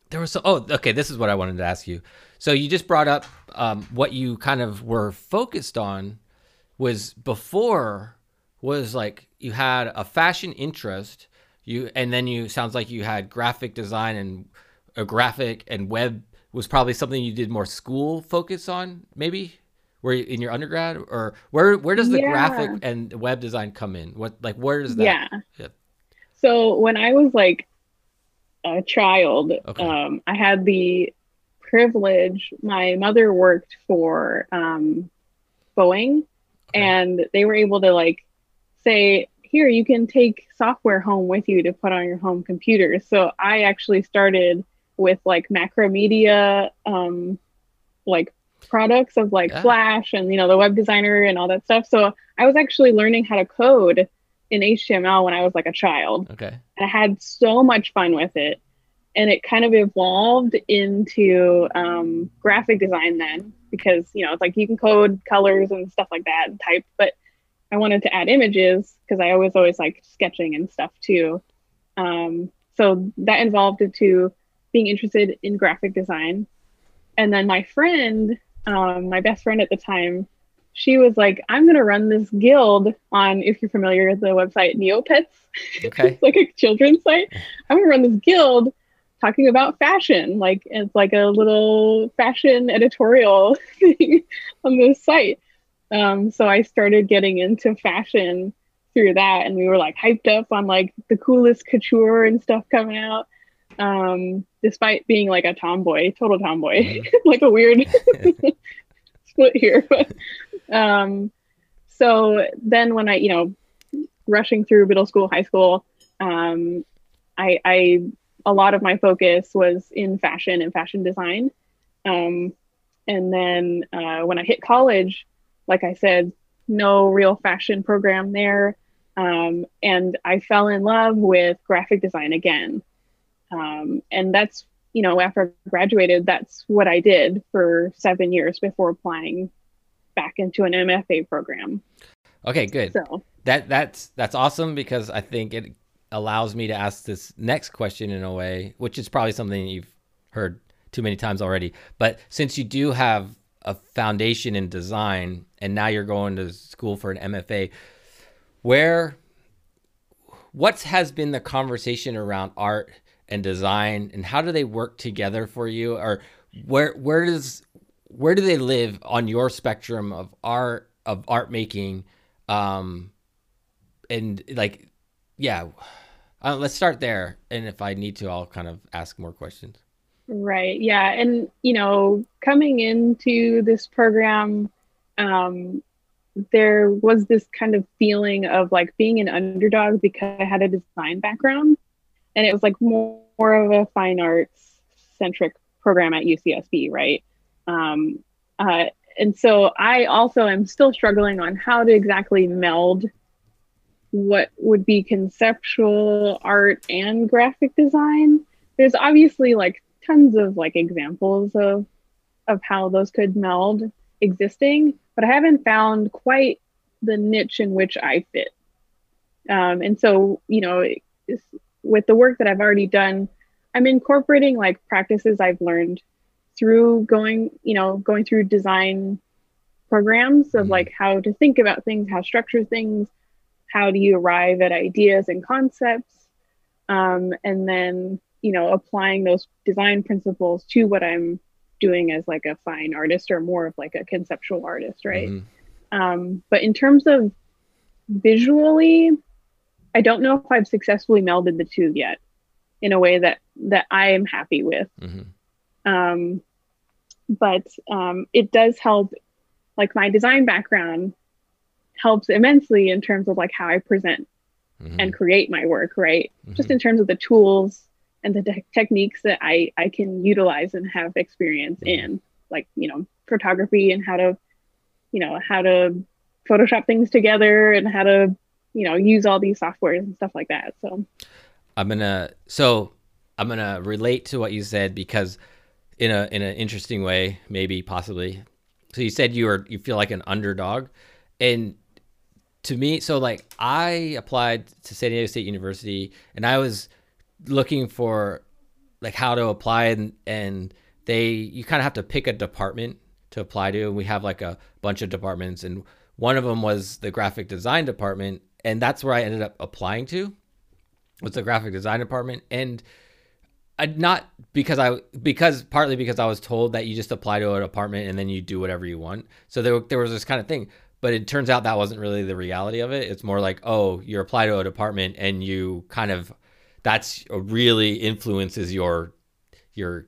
there was so oh okay this is what i wanted to ask you so you just brought up um what you kind of were focused on was before was like you had a fashion interest you and then you sounds like you had graphic design and a graphic and web was probably something you did more school focus on maybe where in your undergrad or where where does the Yeah. graphic and web design come in what like where does that Yeah. Yeah. So when I was like a child, Okay. um, I had the privilege. My mother worked for um, Boeing, Okay. and they were able to like say, "Here, you can take software home with you to put on your home computer." So I actually started with like Macromedia, um, like products of like Yeah. Flash and you know the web designer and all that stuff. So I was actually learning how to code in HTML when I was like a child. Okay. and I had so much fun with it. And it kind of evolved into um, graphic design then, because you know it's like you can code colors and stuff like that and type, but I wanted to add images because I always always like sketching and stuff too. Um, so that involved into being interested in graphic design. And then my friend, um, my best friend at the time, she was like, I'm going to run this guild on, if you're familiar with the website Neopets, Okay. it's like a children's site. I'm going to run this guild talking about fashion. Like it's like a little fashion editorial thing on this site. Um, so I started getting into fashion through that and we were like hyped up on like the coolest couture and stuff coming out. Um despite being like a tomboy total tomboy like a weird split here but um so then when i you know rushing through middle school high school um i i a lot of my focus was in fashion and fashion design. Um and then uh, when i hit college like i said no real fashion program there um, and i fell in love with graphic design again um, and that's you know after i graduated that's what i did for seven years before applying back into an mfa program Okay, good. so That that's that's awesome because I think it allows me to ask this next question in a way, which is probably something you've heard too many times already. But since you do have a foundation in design and now you're going to school for an MFA, where what has been the conversation around art and design and how do they work together for you? Or where where does where do they live on your spectrum of art of art making? Um and like yeah uh, let's start there. And if i need to i'll kind of ask more questions Right. Yeah. And, you know, coming into this program, um, there was this kind of feeling of like being an underdog because I had a design background. And it was like more, more of a fine arts centric program at UCSB, right? Um, uh, and so I also am still struggling on how to exactly meld what would be conceptual art and graphic design. There's obviously like tons of like examples of of how those could meld existing, but I haven't found quite the niche in which I fit. Um, and so, you know, with the work that I've already done, I'm incorporating like practices I've learned through going, you know, going through design programs of Mhm. like how to think about things, how structure things, how do you arrive at ideas and concepts, um, and then you know applying those design principles to what I'm doing as like a fine artist or more of like a conceptual artist, right? Mhm. Um, but in terms of visually, I don't know if I've successfully melded the two yet in a way that that I am happy with. Mhm. Um, but um, it does help. Like my design background helps immensely in terms of like how I present Mhm. and create my work, right? Just Mhm. in terms of the tools and the te- techniques that I I can utilize and have experience Mhm. in, like you know photography and how to, you know, how to Photoshop things together and how to, you know, use all these softwares and stuff like that. So I'm gonna so I'm gonna relate to what you said because in a in an interesting way, maybe possibly. So you said you were you feel like an underdog, and to me, so like I applied to San Diego State University, and I was looking for like how to apply, and and they you kind of have to pick a department to apply to, and we have like a bunch of departments, and one of them was the graphic design department, and that's where I ended up applying to was the graphic design department and I not because I because partly because I was told that you just apply to a department and then you do whatever you want. So there there was this kind of thing, but it turns out that wasn't really the reality of it. It's more like, oh, you apply to a department and you kind of that's uh, really influences your your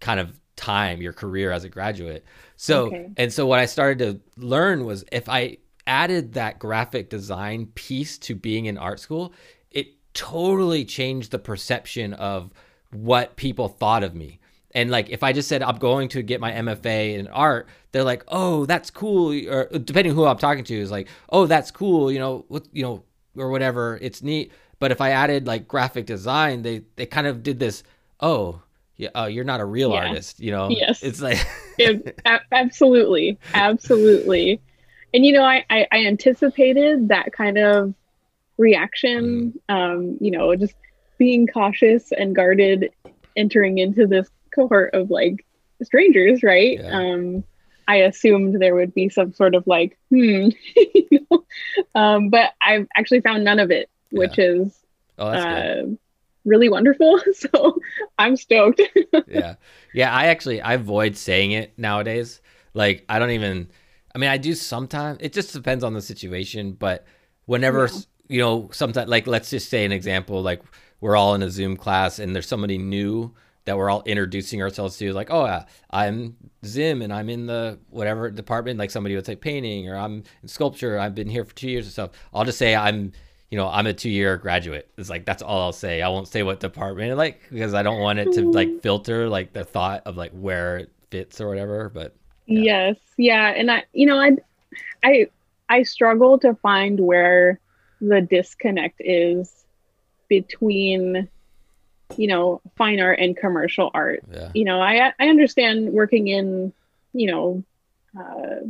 kind of time, your career as a graduate. So Okay. and so what I started to learn was if I added that graphic design piece to being in art school, it totally changed the perception of what people thought of me. And like if I just said I'm going to get my MFA in art, they're like, "Oh, that's cool." Or depending who I'm talking to is like, "Oh, that's cool." You know, what you know, or whatever. It's neat. But if I added like graphic design, they they kind of did this. Oh, yeah, uh, you're not a real yeah. artist. You know. Yes. It's like. it, absolutely, absolutely. And you know, I, I I anticipated that kind of reaction. Mm. Um, you know, just being cautious and guarded entering into this cohort of like strangers, right? Yeah. Um, I assumed there would be some sort of like, hmm, you know? um, but I've actually found none of it, which yeah. is oh, uh, really wonderful. So I'm stoked. yeah, yeah. I actually I avoid saying it nowadays. Like I don't even. I mean, I do sometimes. It just depends on the situation. But whenever yeah. you know, sometimes like let's just say an example, like we're all in a Zoom class and there's somebody new that we're all introducing ourselves to like oh uh, i'm zim and i'm in the whatever department like somebody would say painting or i'm in sculpture i've been here for two years or so i'll just say i'm you know i'm a two year graduate. It's like that's all i'll say. I won't say what department like because i don't want it to like filter like the thought of like where it fits or whatever but yeah. yes. Yeah. And i you know i i i struggle to find where the disconnect is between you know fine art and commercial art. Yeah. you know i i understand working in you know uh,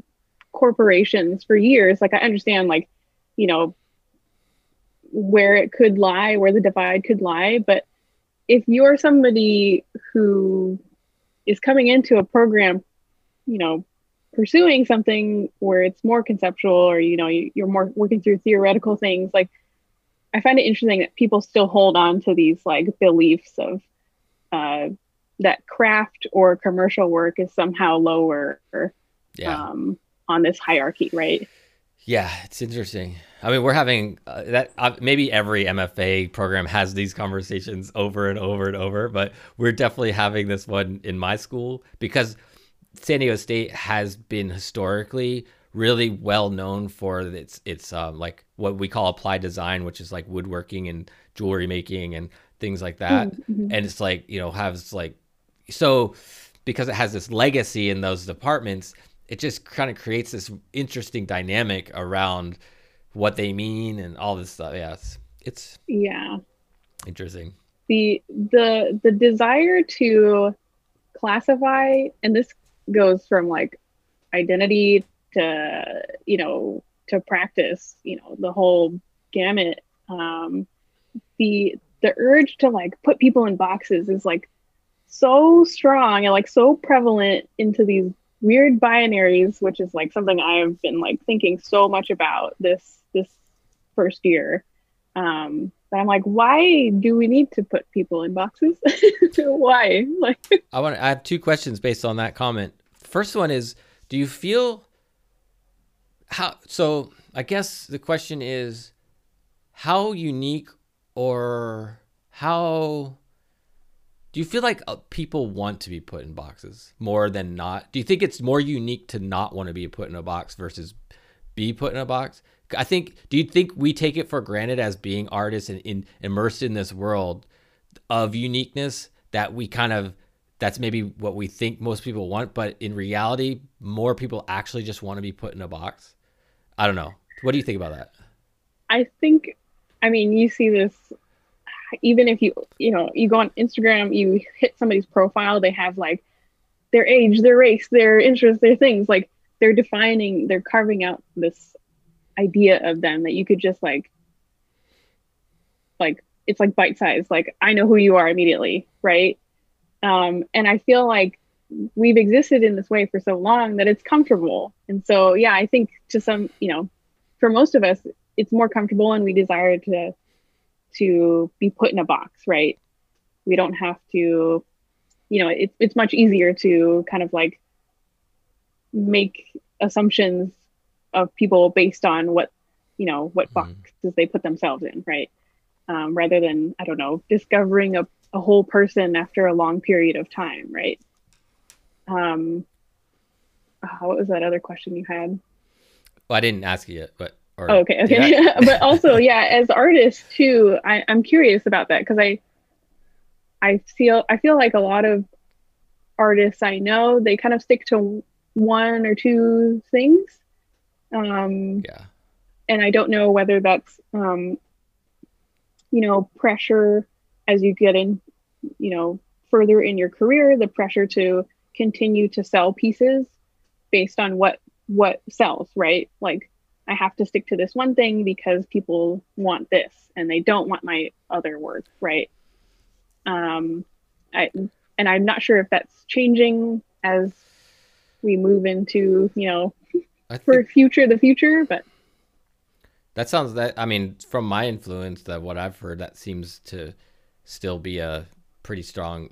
corporations for years. Like i understand like you know where it could lie where the divide could lie but if you're somebody who is coming into a program you know pursuing something where it's more conceptual or you know you're more working through theoretical things like I find it interesting that people still hold on to these like beliefs of uh, that craft or commercial work is somehow lower yeah. um, on this hierarchy, right? Yeah, it's interesting. I mean, we're having uh, that. Uh, maybe every MFA program has these conversations over and over and over, but we're definitely having this one in my school because San Diego State has been historically really well known for its its um, like what we call applied design, which is like woodworking and jewelry making and things like that. Mm-hmm. And it's like you know has like so because it has this legacy in those departments, it just kind of creates this interesting dynamic around what they mean and all this stuff. Yeah, it's, it's yeah interesting. The the the desire to classify and this goes from like identity to you know to practice you know the whole gamut um the the urge to like put people in boxes is like so strong and like so prevalent into these weird binaries which is like something i've been like thinking so much about this this first year. Um but i'm like why do we need to put people in boxes? Why? Like i want to i have two questions based on that comment. First one is do you feel how so I guess the question is how unique or how do you feel like uh, people want to be put in boxes more than not? Do you think it's more unique to not want to be put in a box versus be put in a box? I think. Do you think we take it for granted as being artists and in, immersed in this world of uniqueness that we kind of that's maybe what we think most people want, but in reality, more people actually just want to be put in a box? I don't know. What do you think about that? I think, I mean, you see this even if you, you know, you go on Instagram, you hit somebody's profile, they have like their age, their race, their interests, their things. Like they're defining, they're carving out this idea of them that you could just like, like, it's like bite size. Like, I know who you are immediately. Right. Um, and I feel like we've existed in this way for so long that it's comfortable. And so, yeah, I think to some, you know, for most of us, it's more comfortable and we desire to to be put in a box, right? We don't have to, you know, it's it's much easier to kind of like make assumptions of people based on what, you know, what mm-hmm. boxes they put themselves in, right? Um, rather than, I don't know, discovering a, a whole person after a long period of time, right? um uh, what was that other question you had well i didn't ask you yet but or, oh, okay okay but also yeah as artists too I, i'm curious about that because i i feel i feel like a lot of artists I know, they kind of stick to one or two things. Um, Yeah. and I don't know whether that's um, you know pressure as you get in you know further in your career the pressure to continue to sell pieces based on what what sells right like I have to stick to this one thing because people want this and they don't want my other work right? Um I and I'm not sure if that's changing as we move into you know for future the future but that sounds that I mean, from my influence that what I've heard that seems to still be a pretty strong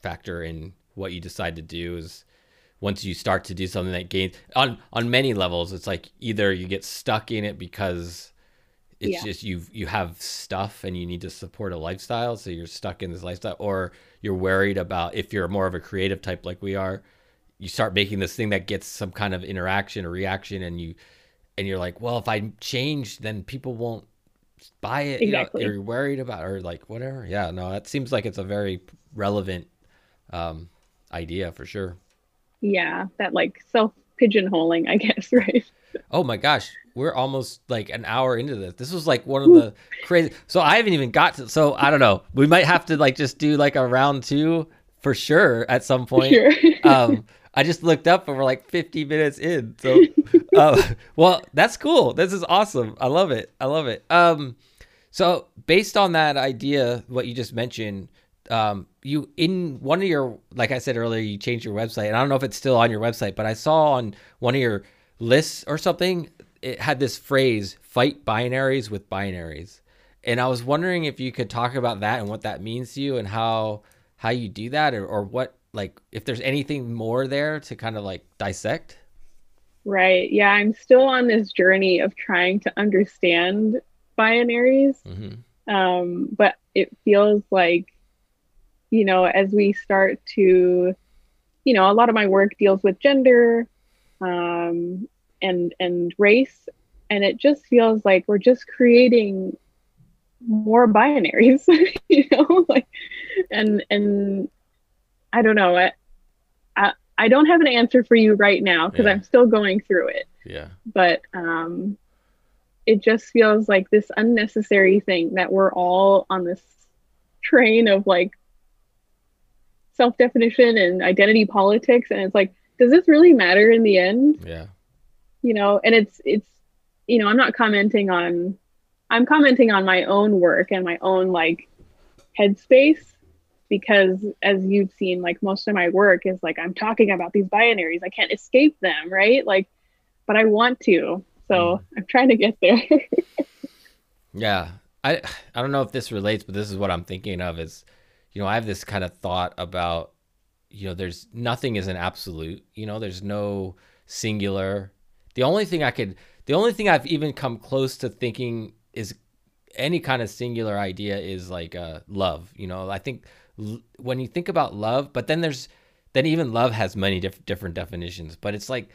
factor in what you decide to do is once you start to do something that gains on on many levels it's like either you get stuck in it because it's Yeah. just you you have stuff and you need to support a lifestyle so you're stuck in this lifestyle or you're worried about if you're more of a creative type like we are you start making this thing that gets some kind of interaction or reaction and you and you're like well if i change then people won't buy it Exactly. you know, you're worried about or like whatever yeah no that seems like it's a very relevant um idea for sure yeah that like self pigeonholing i guess right Oh my gosh, we're almost like an hour into this. This was like one of the crazy. So I haven't even got to. So I don't know. We might have to like just do like a round two for sure at some point. sure Um, I just looked up and we're like 50 minutes in. So, uh, well, that's cool. This is awesome. I love it. I love it. Um, so based on that idea, what you just mentioned, um, you in one of your, like I said earlier, you changed your website, and I don't know if it's still on your website, but I saw on one of your lists or something, it had this phrase "fight binaries with binaries," and I was wondering if you could talk about that and what that means to you and how how you do that, or, or what like if there's anything more there to kind of like dissect. right. Yeah i'm still on this journey of trying to understand binaries. Hmm um, but it feels like you know as we start to you know a lot of my work deals with gender um, and and race and it just feels like we're just creating more binaries you know like and and i don't know I, I i don't have an answer for you right now because Yeah. i'm still going through it Yeah. but um it just feels like this unnecessary thing that we're all on this train of like self-definition and identity politics and it's like does this really matter in the end? Yeah. you know and it's it's you know i'm not commenting on i'm commenting on my own work and my own like headspace because as you've seen like most of my work is like i'm talking about these binaries. I can't escape them right? Like but i want to. So mm. i'm trying to get there. Yeah. I I don't know if this relates, but this is what I'm thinking of is, you know, I have this kind of thought about, you know, there's nothing is an absolute, you know, there's no singular. The only thing I could the only thing I've even come close to thinking is any kind of singular idea is like uh love, you know. I think l- when you think about love, but then there's then even love has many diff- different definitions, but it's like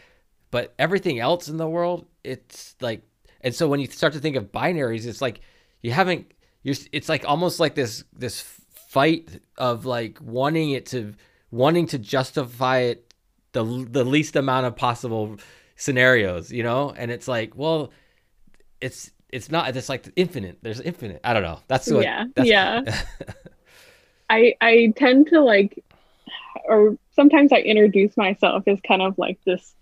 but everything else in the world, it's like and so when you start to think of binaries, it's like you haven't you're it's like almost like this this fight of like wanting it to wanting to justify it the the least amount of possible scenarios, you know? And it's like, well, it's it's not it's like infinite. There's infinite. I don't know. That's what Yeah, that's, yeah. i i tend to like or sometimes i introduce myself as kind of like this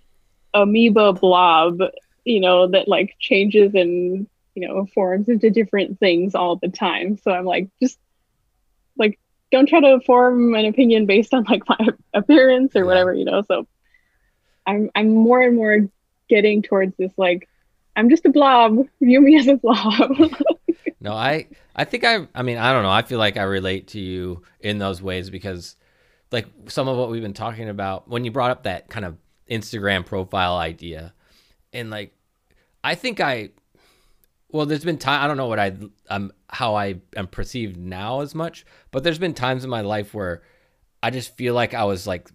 amoeba blob you know that like changes and you know forms into different things all the time so i'm like just like don't try to form an opinion based on like my appearance or whatever you know so i'm i'm more and more getting towards this like i'm just a blob. View me as a blob. No, I I think I I mean, I don't know. I feel like I relate to you in those ways because like some of what we've been talking about when you brought up that kind of Instagram profile idea and like I think I well there's been time I don't know what I um how I am perceived now as much, but there's been times in my life where I just feel like I was like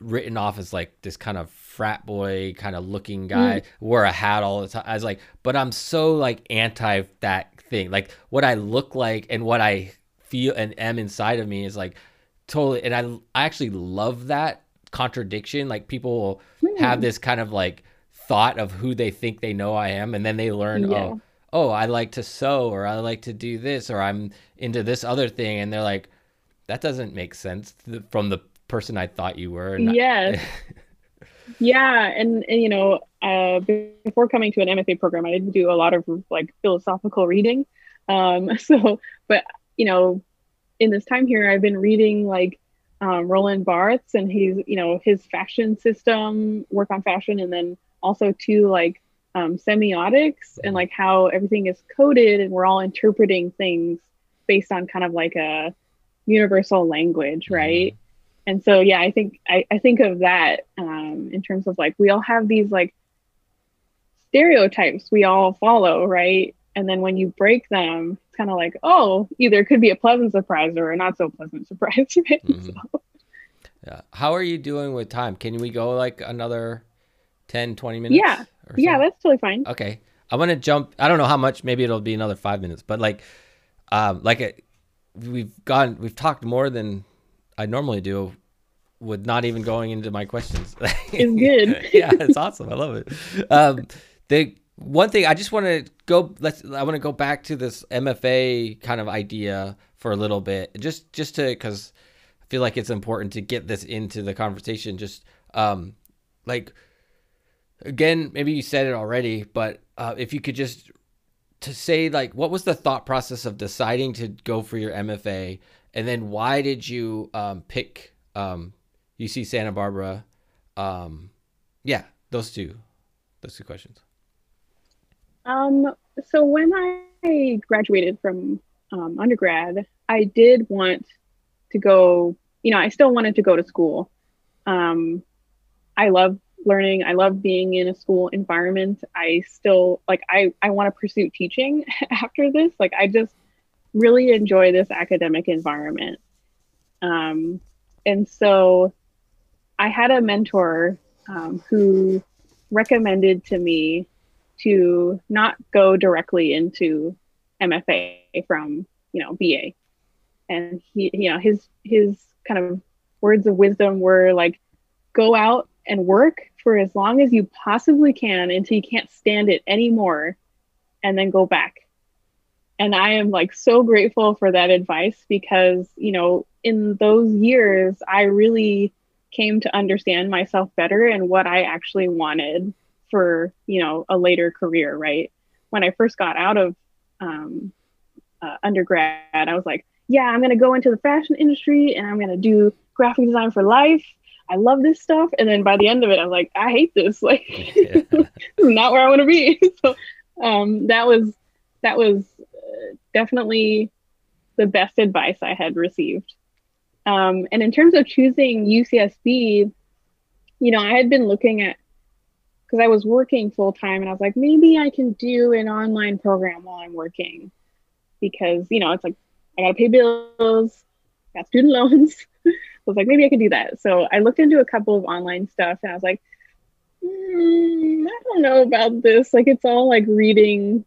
written off as like this kind of frat boy kind of looking guy, wore a hat all the time. I was like, but I'm so like anti that thing. Like what I look like and what I feel and am inside of me is like totally, and I I actually love that contradiction. Like people will have this kind of like thought of who they think they know I am, and then they learn, Yeah. oh, oh, I like to sew, or I like to do this, or I'm into this other thing, and they're like, that doesn't make sense th- from the person I thought you were. And I- Yeah, and, and you know, uh, before coming to an MFA program, I did do a lot of like philosophical reading. Um, so, but you know, in this time here, I've been reading like um, Roland Barthes and he's, you know, his fashion system, work on fashion, and then also too like um, semiotics and like how everything is coded and we're all interpreting things based on kind of like a universal language, right? And so, yeah, I think I, I think of that um, in terms of like we all have these like stereotypes we all follow, right? And then when you break them, it's kind of like, oh, either it could be a pleasant surprise or a not so pleasant surprise, right? Mhm. So, Yeah. How are you doing with time? Can we go like another 10, 20 minutes? Yeah. yeah, that's totally fine. Okay. I want to jump. I don't know how much. Maybe it'll be another five minutes. But like, um, like uh we've gone. We've talked more than I normally do, with not even going into my questions. It's good. yeah, it's awesome. I love it. Um, the one thing I just want to go. Let's. I want to go back to this MFA kind of idea for a little bit, just just to because I feel like it's important to get this into the conversation. Just um, like again, maybe you said it already, but uh, if you could just to say like what was the thought process of deciding to go for your MFA, and then why did you um, pick um, UC Santa Barbara? Um, yeah, those two, those two questions. Um, so when I graduated from um, undergrad, I did want to go, you know, I still wanted to go to school. Um, I love learning. I love being in a school environment. I still like I I want to pursue teaching after this. Like I just really enjoy this academic environment. Um, and so I had a mentor um, who recommended to me to not go directly into MFA from you know BA, and he you know his his kind of words of wisdom were like, go out and work for as long as you possibly can until you can't stand it anymore, and then go back. And I am like so grateful for that advice because you know in those years I really came to understand myself better and what I actually wanted for you know a later career right when i first got out of um, uh, undergrad i was like yeah i'm going to go into the fashion industry and i'm going to do graphic design for life i love this stuff and then by the end of it I'm like i hate this like Yeah. this is not where i want to be so um, that was that was uh, definitely the best advice i had received um, and in terms of choosing ucsb you know i had been looking at because I was working full time and I was like, maybe I can do an online program while I'm working because, you know, it's like I got to pay bills, got student loans. I was like, maybe I could do that. So I looked into a couple of online stuff and I was like, mm, I don't know about this. Like, it's all like reading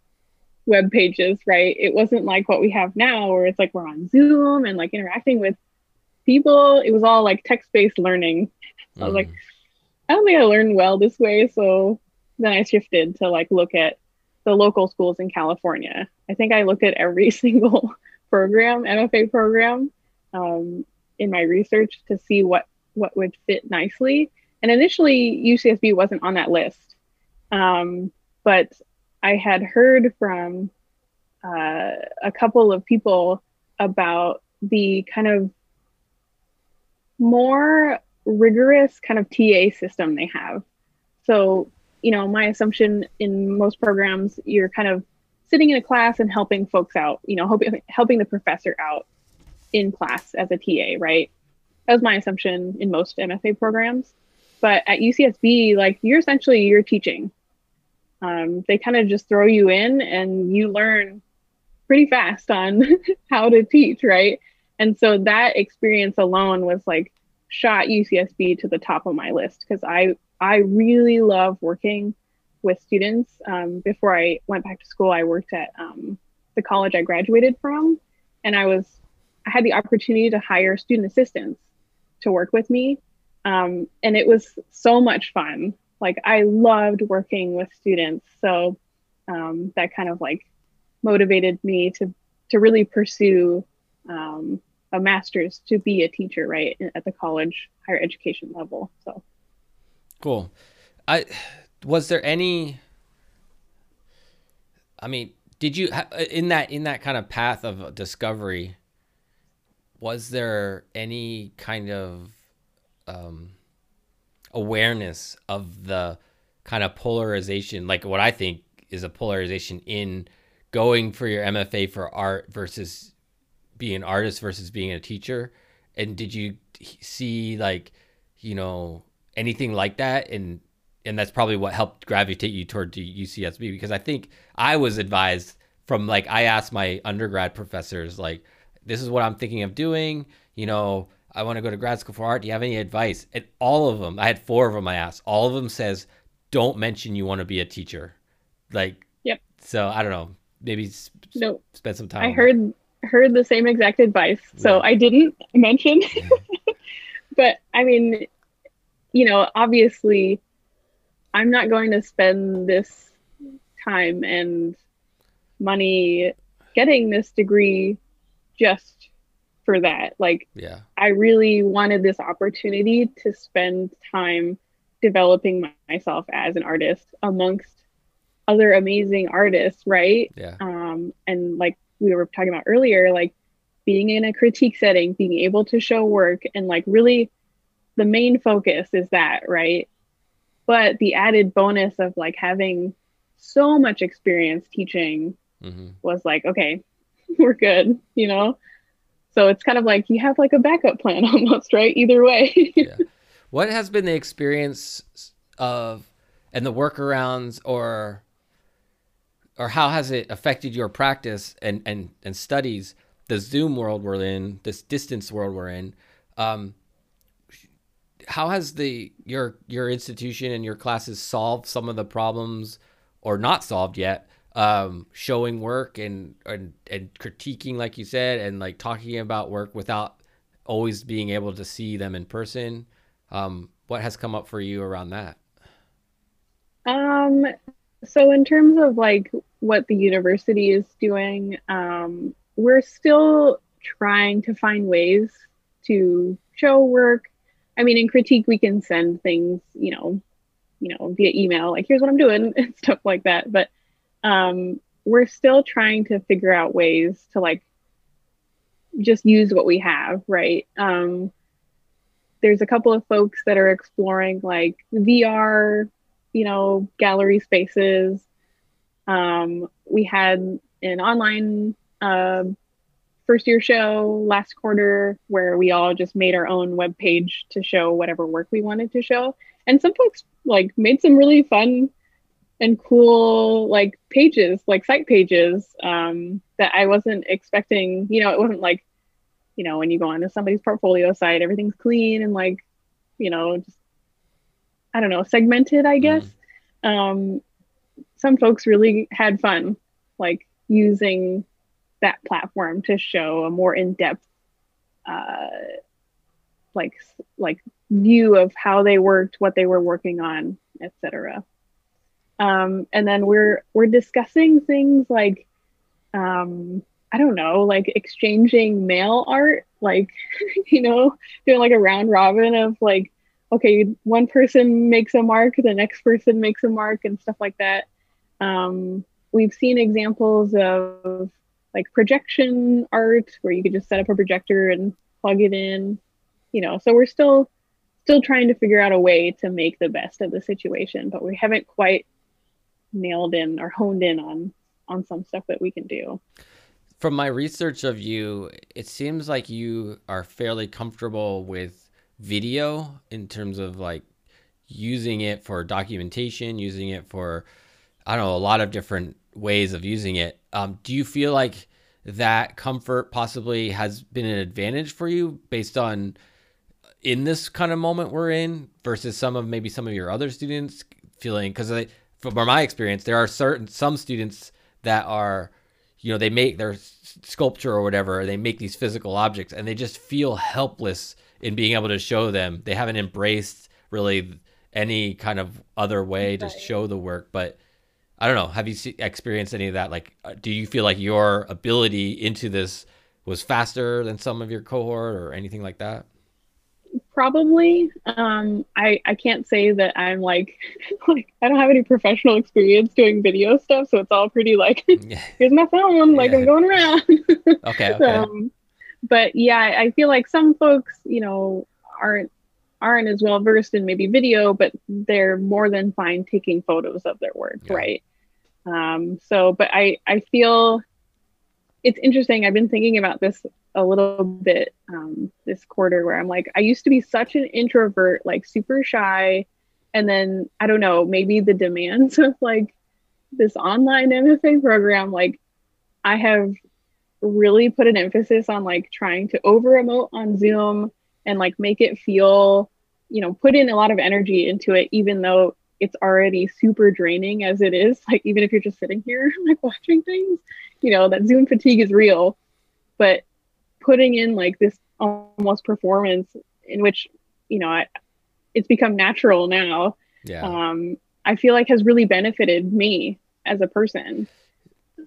web pages, right? It wasn't like what we have now where it's like we're on Zoom and like interacting with people. It was all like text based learning. I was like, Mhm. I don't think I learned well this way. So then I shifted to like look at the local schools in California. I think I looked at every single program, MFA program, um, in my research to see what what would fit nicely. And initially, UCSB wasn't on that list, um, but I had heard from uh, a couple of people about the kind of more rigorous kind of TA system they have. So, you know, my assumption in most programs, you're kind of sitting in a class and helping folks out, you know, helping helping the professor out in class as a TA, right? That was my assumption in most MFA programs. But at UCSB, like you're essentially you're teaching. Um, they kind of just throw you in and you learn pretty fast on how to teach, right? And so that experience alone was like shot UCSB to the top of my list because I I really love working with students. Um, before I went back to school, I worked at um, the college I graduated from, and I was I had the opportunity to hire student assistants to work with me. Um, and it was so much fun. Like I loved working with students. So um, that kind of like motivated me to to really pursue um, a master's to be a teacher, right, at the college higher education level. So cool. I was there any. I mean, did you in that in that kind of path of discovery? Was there any kind of um, awareness of the kind of polarization, like what I think is a polarization in going for your MFA for art versus being an artist versus being a teacher? And did you see like, you know, anything like that? And and that's probably what helped gravitate you toward UCSB because I think I was advised from like I asked my undergrad professors like, this is what I'm thinking of doing. You know, I want to go to grad school for art. Do you have any advice? And all of them, I had four of them I asked. All of them says, don't mention you want to be a teacher. Like, yep. So I don't know. Maybe no. spend some time. I heard heard the same exact advice. So I didn't mention. but I mean, you know, obviously I'm not going to spend this time and money getting this degree just for that. Like yeah. I really wanted this opportunity to spend time developing myself as an artist amongst other amazing artists, right? Yeah. Um, and like we were talking about earlier, like being in a critique setting, being able to show work, and like really the main focus is that, right? But the added bonus of like having so much experience teaching mm-hmm. was like, okay, we're good, you know? So it's kind of like you have like a backup plan almost, right? Either way. yeah. What has been the experience of and the workarounds or or how has it affected your practice and and and studies the zoom world we're in this distance world we're in um, how has the your your institution and your classes solved some of the problems or not solved yet um, showing work and, and and critiquing like you said and like talking about work without always being able to see them in person um, what has come up for you around that um so in terms of like what the university is doing, um, we're still trying to find ways to show work. I mean, in critique, we can send things, you know, you know, via email, like here's what I'm doing and stuff like that. But um, we're still trying to figure out ways to like just use what we have, right? Um, there's a couple of folks that are exploring like VR, you know, gallery spaces um, we had an online uh, first year show last quarter where we all just made our own web page to show whatever work we wanted to show. And some folks like made some really fun and cool like pages, like site pages um, that I wasn't expecting. You know, it wasn't like, you know, when you go onto somebody's portfolio site, everything's clean and like, you know, just I don't know, segmented, I guess. Mm. Um, some folks really had fun like using that platform to show a more in-depth uh, like like view of how they worked what they were working on etc um, and then we're we're discussing things like um, i don't know like exchanging mail art like you know doing like a round robin of like okay one person makes a mark the next person makes a mark and stuff like that um, we've seen examples of like projection art where you could just set up a projector and plug it in, you know. So we're still still trying to figure out a way to make the best of the situation, but we haven't quite nailed in or honed in on on some stuff that we can do. From my research of you, it seems like you are fairly comfortable with video in terms of like using it for documentation, using it for I don't know, a lot of different ways of using it. Um, do you feel like that comfort possibly has been an advantage for you based on in this kind of moment we're in versus some of maybe some of your other students feeling because from my experience there are certain some students that are you know they make their sculpture or whatever they make these physical objects and they just feel helpless in being able to show them. They haven't embraced really any kind of other way right. to show the work but i don't know. Have you see, experienced any of that? Like uh, do you feel like your ability into this was faster than some of your cohort or anything like that probably um i i can't say that i'm like like i don't have any professional experience doing video stuff so it's all pretty like here's my phone like yeah. i'm going around okay, okay. Um, but yeah i feel like some folks you know aren't aren't as well versed in maybe video but they're more than fine taking photos of their work yeah. right um so but i i feel it's interesting i've been thinking about this a little bit um, this quarter where I'm like, I used to be such an introvert, like super shy. And then I don't know, maybe the demands of like this online MFA program, like I have really put an emphasis on like trying to over emote on Zoom and like make it feel, you know, put in a lot of energy into it, even though it's already super draining as it is. Like, even if you're just sitting here, like watching things, you know, that Zoom fatigue is real. But putting in like this almost performance in which you know I, it's become natural now yeah. um i feel like has really benefited me as a person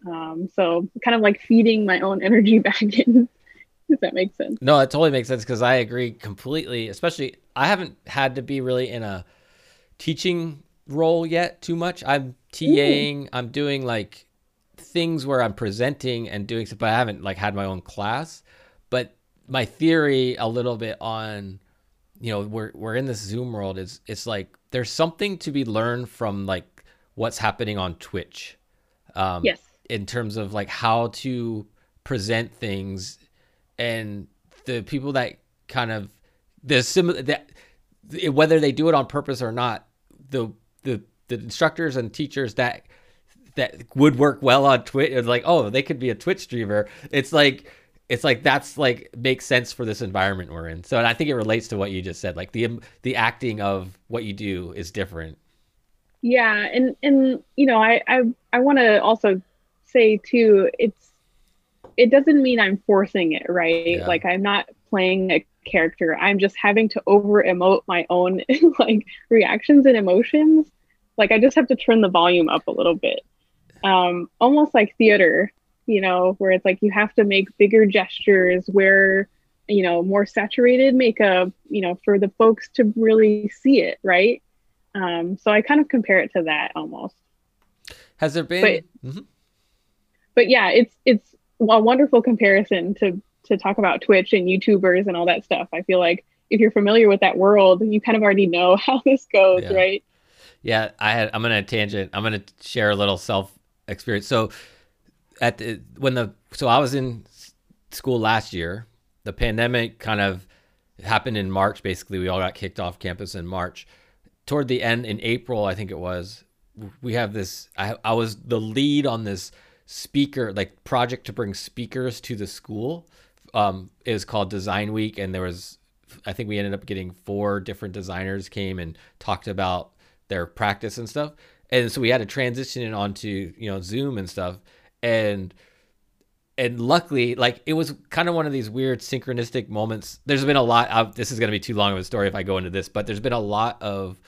um so kind of like feeding my own energy back in if that makes sense no it totally makes sense because i agree completely especially i haven't had to be really in a teaching role yet too much i'm taing i'm doing like things where i'm presenting and doing stuff but i haven't like had my own class but my theory a little bit on, you know, we're we're in this Zoom world is it's like there's something to be learned from like what's happening on Twitch. Um, yes. In terms of like how to present things, and the people that kind of the similar that whether they do it on purpose or not, the the the instructors and teachers that that would work well on Twitch, like oh they could be a Twitch streamer. It's like it's like that's like makes sense for this environment we're in. So and I think it relates to what you just said. Like the the acting of what you do is different. Yeah, and and you know, I I I want to also say too, it's it doesn't mean I'm forcing it, right? Yeah. Like I'm not playing a character. I'm just having to over emote my own like reactions and emotions. Like I just have to turn the volume up a little bit. Um almost like theater you know, where it's like you have to make bigger gestures, wear, you know, more saturated makeup, you know, for the folks to really see it, right? Um, so I kind of compare it to that almost. Has there been? But, mm-hmm. but yeah, it's it's a wonderful comparison to to talk about Twitch and YouTubers and all that stuff. I feel like if you're familiar with that world, you kind of already know how this goes, yeah. right? Yeah, I had. I'm gonna tangent. I'm gonna share a little self experience. So at the when the so I was in school last year. The pandemic kind of happened in March. Basically, we all got kicked off campus in March. Toward the end, in April, I think it was, we have this. I, I was the lead on this speaker like project to bring speakers to the school. Um, is called Design Week, and there was, I think we ended up getting four different designers came and talked about their practice and stuff. And so we had to transition it onto you know Zoom and stuff. And and luckily like it was kind of one of these weird synchronistic moments. There's been a lot of this is going to be too long of a story if i go into this but there's been a lot of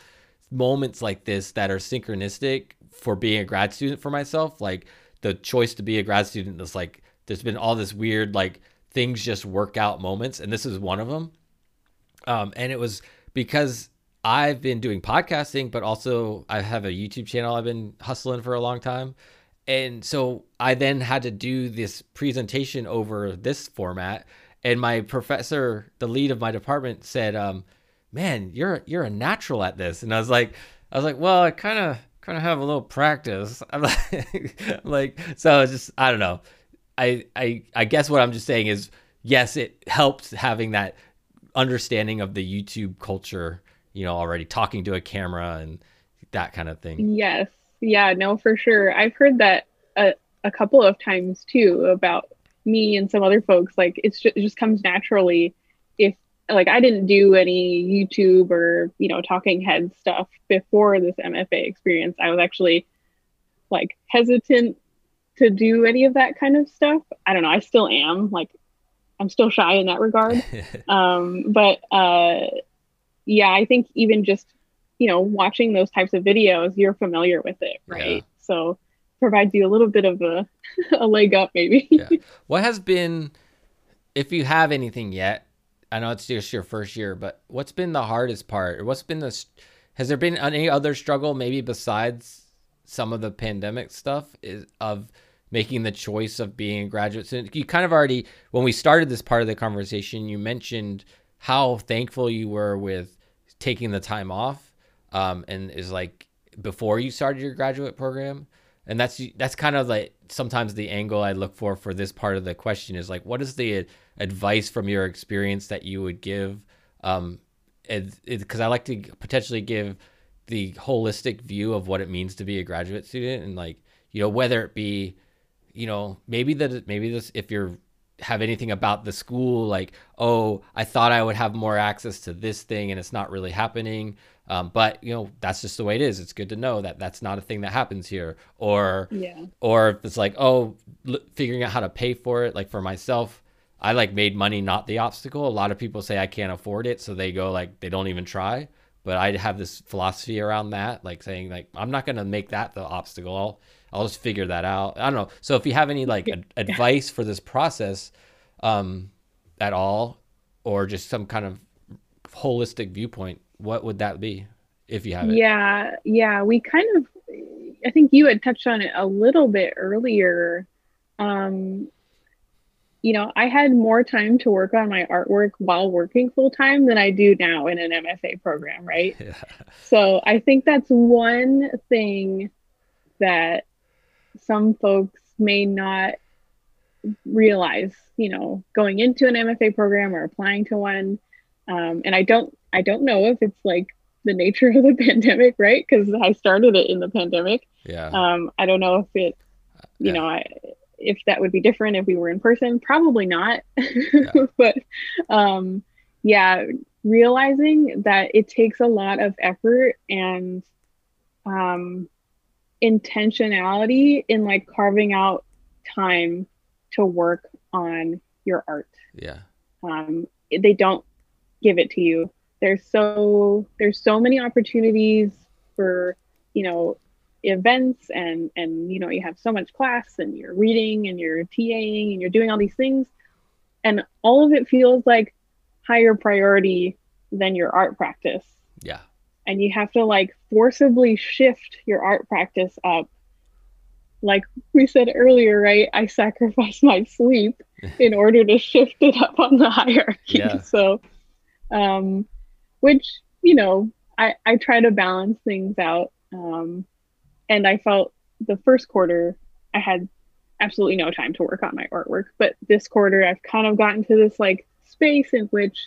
moments like this that are synchronistic for being a grad student for myself. Like the choice to be a grad student is like there's been all this weird like things just work out moments and this is one of them um, and it was because i've been doing podcasting but also i have a youtube channel i've been hustling for a long time and so I then had to do this presentation over this format. And my professor, the lead of my department, said, um, "Man, you're you're a natural at this." And I was like, I was like, "Well, I kind of kind of have a little practice." I'm like, like, so just I don't know. I I I guess what I'm just saying is, yes, it helps having that understanding of the YouTube culture. You know, already talking to a camera and that kind of thing. Yes, yeah, no, for sure. I've heard that a, a couple of times too about me and some other folks. Like it's just, it just comes naturally. If like I didn't do any YouTube or you know talking head stuff before this MFA experience, I was actually like hesitant to do any of that kind of stuff. I don't know. I still am like I'm still shy in that regard. um, but uh, yeah, I think even just you know watching those types of videos, you're familiar with it, right? Yeah. So provides you a little bit of a, a leg up, maybe. yeah. What has been, if you have anything yet? I know it's just your first year, but what's been the hardest part, or what's been the? Has there been any other struggle, maybe besides some of the pandemic stuff, is of making the choice of being a graduate student. You kind of already, when we started this part of the conversation, you mentioned how thankful you were with taking the time off, um, and is like before you started your graduate program, and that's that's kind of like sometimes the angle I look for for this part of the question is like, what is the advice from your experience that you would give? Um, because I like to potentially give the holistic view of what it means to be a graduate student, and like you know whether it be you know, maybe that maybe this if you're have anything about the school like oh i thought i would have more access to this thing and it's not really happening. Um, but you know that's just the way it is. It's good to know that that's not a thing that happens here. Or yeah. or it's like oh l- figuring out how to pay for it. Like for myself i like made money not the obstacle. A lot of people say i can't afford it so they go like they don't even try but i have this philosophy around that like saying like i'm not going to make that the obstacle I'll, I'll just figure that out. I don't know. So if you have any like ad- advice for this process um, at all, or just some kind of holistic viewpoint, what would that be if you have it? Yeah, yeah. We kind of, I think you had touched on it a little bit earlier. Um, you know, I had more time to work on my artwork while working full time than I do now in an MFA program, right? Yeah. So I think that's one thing that some folks may not realize, you know, going into an MFA program or applying to one. Um, and I don't, I don't know if it's like the nature of the pandemic, right? Because I started it in the pandemic. Yeah. Um, I don't know if it, you yeah. know, I, if that would be different if we were in person. Probably not. Yeah. but um, yeah, realizing that it takes a lot of effort and um, intentionality in like carving out time to work on your art. Yeah. Um, they don't give it to you. There's so there's so many opportunities for you know events and and you know you have so much class and you're reading and you're TAing and you're doing all these things. And all of it feels like higher priority than your art practice. Yeah. And you have to like forcibly shift your art practice up. Like we said earlier right i sacrifice my sleep in order to shift it up on the hierarchy. Yeah. so um which you know i i try to balance things out. Um and i felt the first quarter i had absolutely no time to work on my artwork but this quarter i've kind of gotten to this like space in which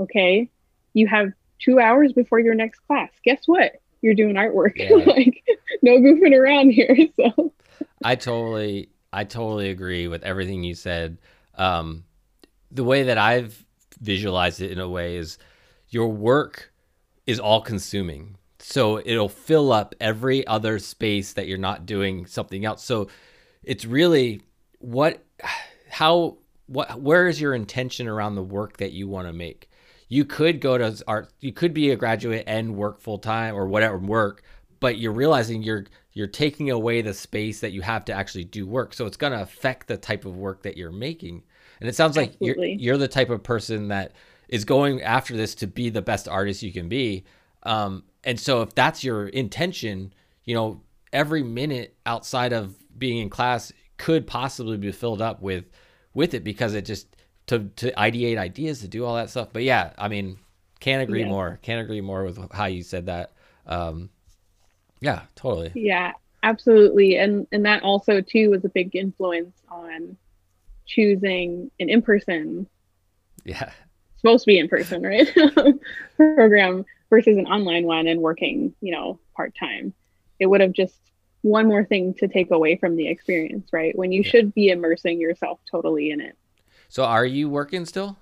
okay you have two hours before your next class. Guess what? You're doing artwork. Yeah. like no goofing around here. So I totally I totally agree with everything you said. Um, the way that I've visualized it in a way is your work is all consuming. So it'll fill up every other space that you're not doing something else. So it's really what how what where is your intention around the work that you want to make? you could go to art you could be a graduate and work full time or whatever work but you're realizing you're you're taking away the space that you have to actually do work so it's going to affect the type of work that you're making and it sounds like you're you're the type of person that is going after this to be the best artist you can be um, and so if that's your intention you know every minute outside of being in class could possibly be filled up with with it because it just to to ideate ideas to do all that stuff. But yeah, I mean, can't agree yeah. more. Can't agree more with how you said that. Um, yeah, totally. Yeah, absolutely. And and that also too was a big influence on choosing an in person. Yeah. Supposed to be in person, right? program versus an online one and working, you know, part time. It would have just one more thing to take away from the experience, right? When you yeah. should be immersing yourself totally in it. So are you working still?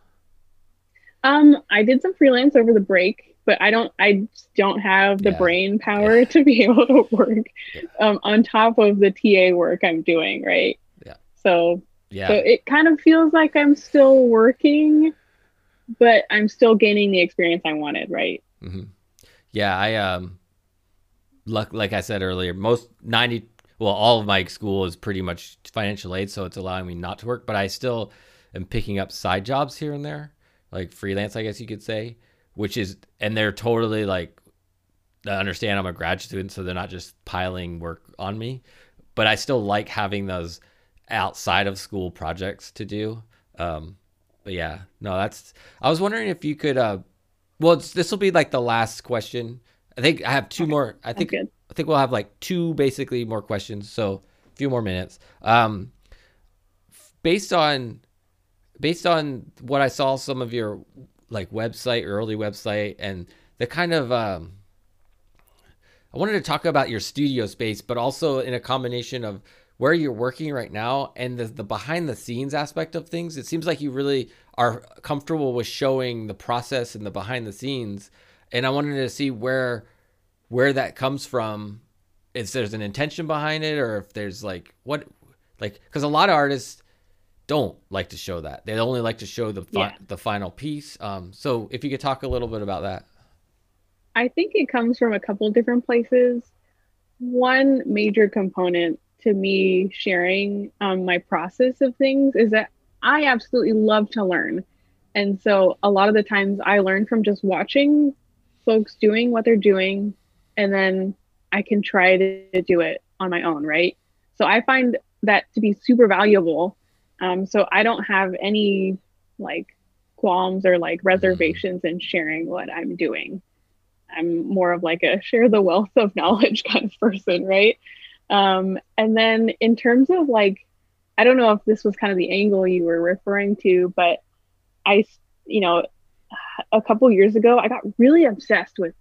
Um, I did some freelance over the break. but I don't I don't have the Yeah. brain power to be able to work Yeah. um, on top of the TA work I'm doing, right? Yeah. So Yeah. so it kind of feels like I'm still working, but I'm still gaining the experience I wanted, right? Hmm Yeah, I um, like like I said earlier, most ninety well, all of my school is pretty much financial aid, so it's allowing me not to work, but I still am picking up side jobs here and there, like freelance, I guess you could say, which is and they're totally like I understand I'm a grad student, so they're not just piling work on me, but I still like having those outside of school projects to do. Um, but yeah, no, that's. I was wondering if you could. Uh, well, this will be like the last question. I think I have two more. I think. I think we'll have like two basically more questions. So a few more minutes. Um, based on based on what I saw some of your like website, early website, and the kind of um, I wanted to talk about your studio space, but also in a combination of where you're working right now and the, the behind the scenes aspect of things. It seems like you really are comfortable with showing the process and the behind the scenes. And I wanted to see where where that comes from. If there's an intention behind it, or if there's like what like because a lot of artists don't like to show that. They only like to show the fi- Yeah. the final piece. Um, so if you could talk a little bit about that. I think it comes from a couple different places. One major component to me sharing um, my process of things is that I absolutely love to learn. And so a lot of the times I learn from just watching folks doing what they're doing, and then I can try to do it on my own, right? So I find that to be super valuable. Um, so I don't have any like qualms or like reservations in sharing what I'm doing. I'm more of like a share the wealth of knowledge kind of person, right? Um, and then in terms of like, I don't know if this was kind of the angle you were referring to, but I, you know, a couple years ago, I got really obsessed with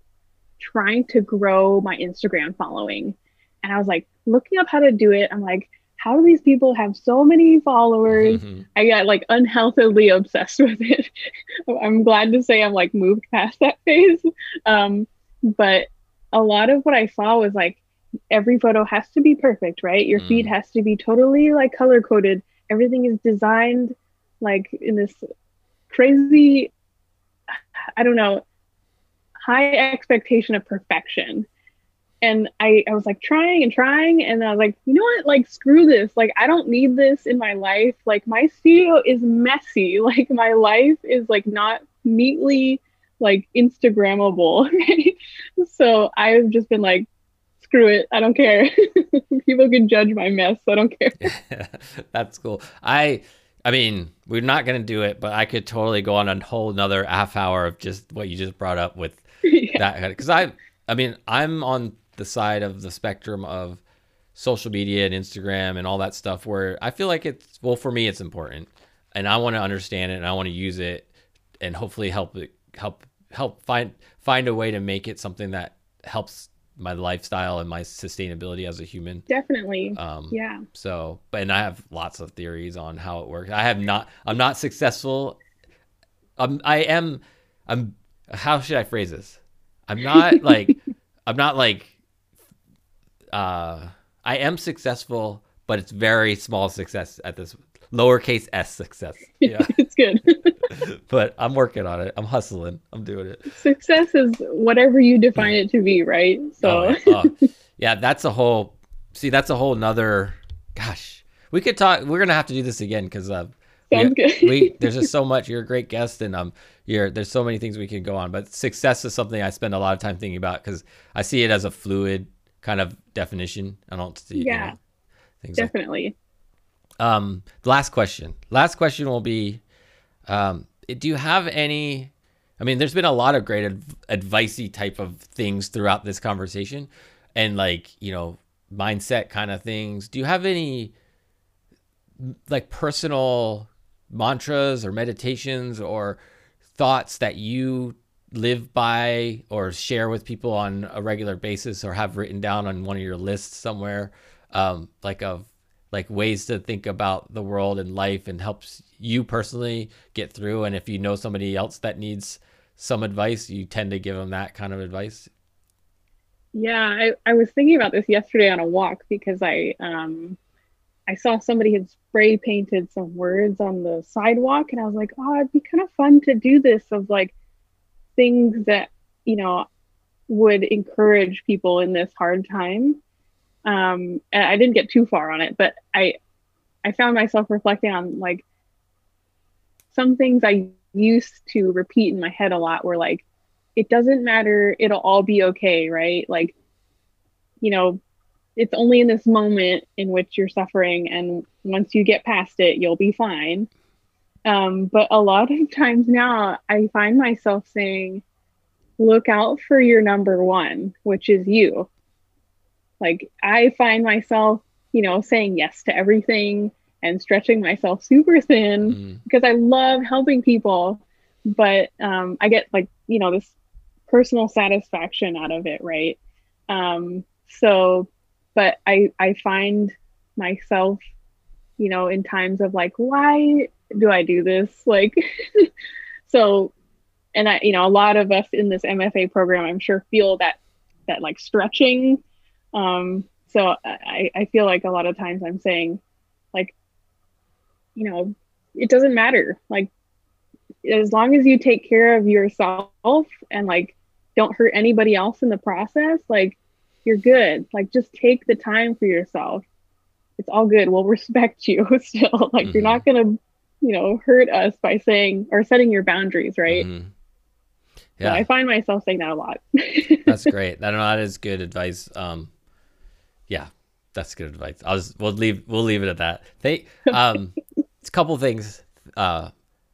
trying to grow my Instagram following. And I was like looking up how to do it. I'm like, how do these people have so many followers? Mhm. I got like unhealthily obsessed with it. I'm glad to say I'm like moved past that phase. Um, but a lot of what I saw was like every photo has to be perfect, right? Your feed Mm. has to be totally like color coded. Everything is designed like in this crazy, I don't know, high expectation of perfection. And I, I was like trying and trying and i was like you know what? Like screw this. Like i don't need this in my life. Like my studio is messy. Like my life is like not neatly like instagrammable. Right? So i've just been like screw it. I don't care. People can judge my mess. I don't care. That's cool. I I mean, we're not gonna do it, but I could totally go on a whole another half hour of just what you just brought up with yeah. that because I I mean I'm on the side of the spectrum of social media and Instagram and all that stuff where I feel like it's well for me it's important. And I want to understand it and I want to use it and hopefully help it help help find find a way to make it something that helps my lifestyle and my sustainability as a human. definitely Um, yeah so, but and I have lots of theories on how it works. I have not. I'm not successful. I'm. I am. I'm. How should I phrase this? I'm not like. I'm not like. Uh, I am successful, but it's very small success at this lowercase s success. Yeah, it's good but I'm working on it. I'm hustling. I'm doing it. success is whatever you define it to be right so Oh, yeah. Oh, yeah, that's a whole. See, that's a whole nother. Gosh, we could talk. We're gonna have to do this again because uh, Sounds we, good. we there's just so much. You're a great guest, and um, you're there's so many things we could go on. But success is something I spend a lot of time thinking about because I see it as a fluid kind of definition. I don't see. you Yeah. know, things like definitely um, last question. Last question will be, um, do you have any? I mean, there's been a lot of great adv- advicey type of things throughout this conversation, and like you know, mindset kind of things. Do you have any like personal mantras or meditations or thoughts that you live by or share with people on a regular basis or have written down on one of your lists somewhere um, like of like ways to think about the world and life and helps you personally get through and if you know somebody else that needs some advice, you tend to give them that kind of advice. Yeah, I, I was thinking about this yesterday on a walk because I um I saw somebody had spray painted some words on the sidewalk and I was like, oh, it'd be kind of fun to do this of like things that, you know, would encourage people in this hard time. Um, and I didn't get too far on it, but I I found myself reflecting on like some things I used to repeat in my head a lot were like, it doesn't matter, it'll all be okay, right? Like, you know, it's only in this moment in which you're suffering, and once you get past it, you'll be fine. Um, but a lot of times now, I find myself saying, look out for your number one, which is you. Like, I find myself, you know, saying yes to everything and stretching myself super thin mm. because I love helping people. But um, I get like, you know, this personal satisfaction out of it, right? Um, so, but I, I find myself, you know, in times of like, why do I do this? Like, so, and I, you know, a lot of us in this MFA program, I'm sure feel that, that like stretching. Um, so I, I feel like a lot of times I'm saying, like, you know, it doesn't matter. Like, as long as you take care of yourself and like don't hurt anybody else in the process, like you're good. Like just take the time for yourself. It's all good. We'll respect you still. like mm-hmm. you're not gonna, you know, hurt us by saying or setting your boundaries, right? Mm-hmm. Yeah. So I find myself saying that a lot. that's great. That, that is good advice. Um, yeah, that's good advice. I'll just we'll leave we'll leave it at that. They um, it's a couple things. Uh,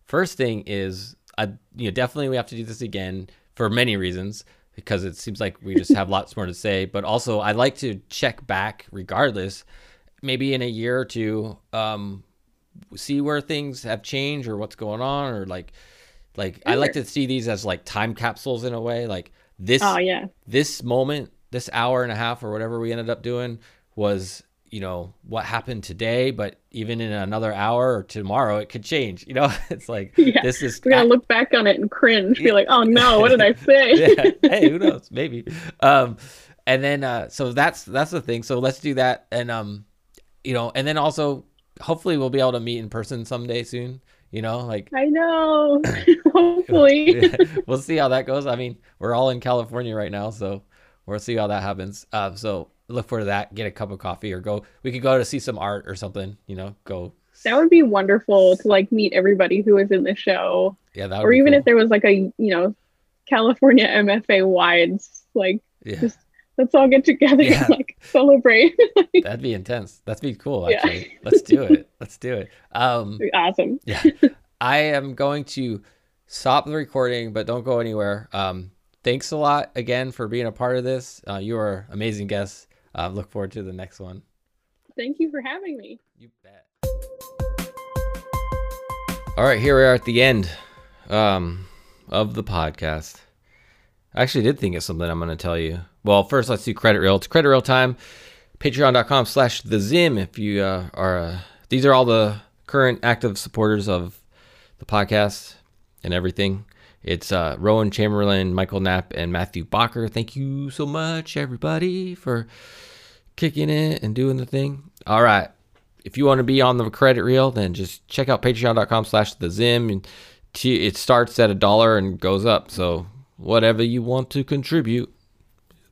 first thing is I you know definitely we have to do this again for many reasons because it seems like we just have lots more to say. But also, I like to check back regardless, maybe in a year or two, um, see where things have changed or what's going on, or like, like I like to see these as like time capsules in a way. Like this, oh yeah, this moment, this hour and a half or whatever we ended up doing was you know what happened today but even in another hour or tomorrow it could change you know? It's like yeah. this is we're gonna look back on it and cringe be like oh no what did i say? Yeah. hey who knows? Maybe. Um and then uh so that's that's the thing. So let's do that and um you know and then also hopefully we'll be able to meet in person someday soon you know? Like i know. Hopefully. We'll see how that goes. I mean we're all in california right now so we'll see how that happens uh, so look forward to that, get a cup of coffee, or go. We could go to see some art or something. You know, go. That would be wonderful to like meet everybody who was in the show. Yeah, that. or even cool. if there was like a you know, California MFA wides like yeah. just let's all get together yeah. and like celebrate. That'd be intense. That'd be cool. Actually, yeah. let's do it. Let's do it. Um, awesome. yeah, I am going to stop the recording, but don't go anywhere. Um, thanks a lot again for being a part of this. Uh, you are amazing guests uh, look forward to the next one. Thank you for having me. You bet. All right, here we are at the end um, of the podcast. I actually did think of something I'm going to tell you. Well, first, let's do credit reel. It's credit reel time. Patreon.com slash the Zim. If you uh, are, uh, these are all the current active supporters of the podcast and everything. It's uh, Rowan Chamberlain, Michael Knapp, and Matthew Bacher. Thank you so much, everybody, for kicking it and doing the thing. All right. If you want to be on the credit reel, then just check out patreon.com slash the Zim. And it starts at a dollar and goes up. So whatever you want to contribute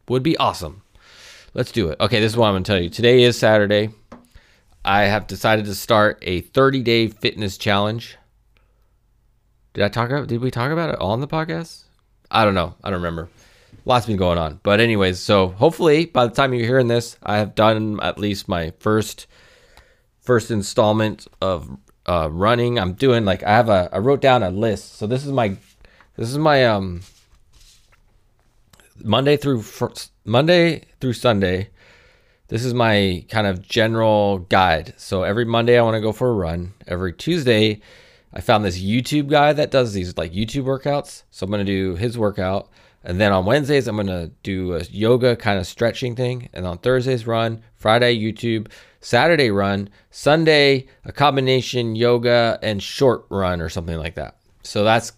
would be awesome. Let's do it. Okay, this is what I'm going to tell you. Today is Saturday. I have decided to start a 30 day fitness challenge. Did I talk about? Did we talk about it on the podcast? I don't know. I don't remember. Lots been going on, but anyways. So hopefully, by the time you're hearing this, I have done at least my first first installment of uh, running. I'm doing like I have a. I wrote down a list. So this is my this is my um Monday through Monday through Sunday. This is my kind of general guide. So every Monday I want to go for a run. Every Tuesday I found this YouTube guy that does these like YouTube workouts. So I'm going to do his workout. And then on Wednesdays, I'm going to do a yoga kind of stretching thing. And on Thursdays, run. Friday, YouTube. Saturday, run. Sunday, a combination yoga and short run or something like that. So that's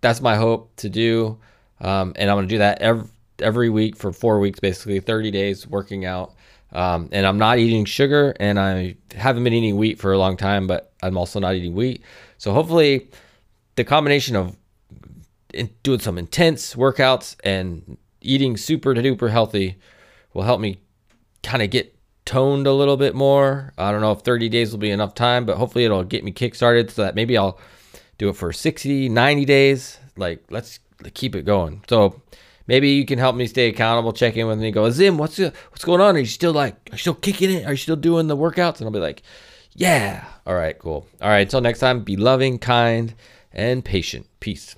that's my hope to do. Um, and I'm going to do that every, every week for four weeks, basically 30 days working out. Um, and I'm not eating sugar and I haven't been eating wheat for a long time, but I'm also not eating wheat. So hopefully the combination of doing some intense workouts and eating super duper healthy will help me kind of get toned a little bit more. I don't know if 30 days will be enough time, but hopefully it'll get me kickstarted so that maybe I'll do it for 60, 90 days. Like, let's keep it going. So maybe you can help me stay accountable, check in with me, go, Zim, what's what's going on? Are you still like, are you still kicking it? Are you still doing the workouts? And I'll be like, yeah. All right, cool. All right, until next time, be loving, kind, and patient. Peace.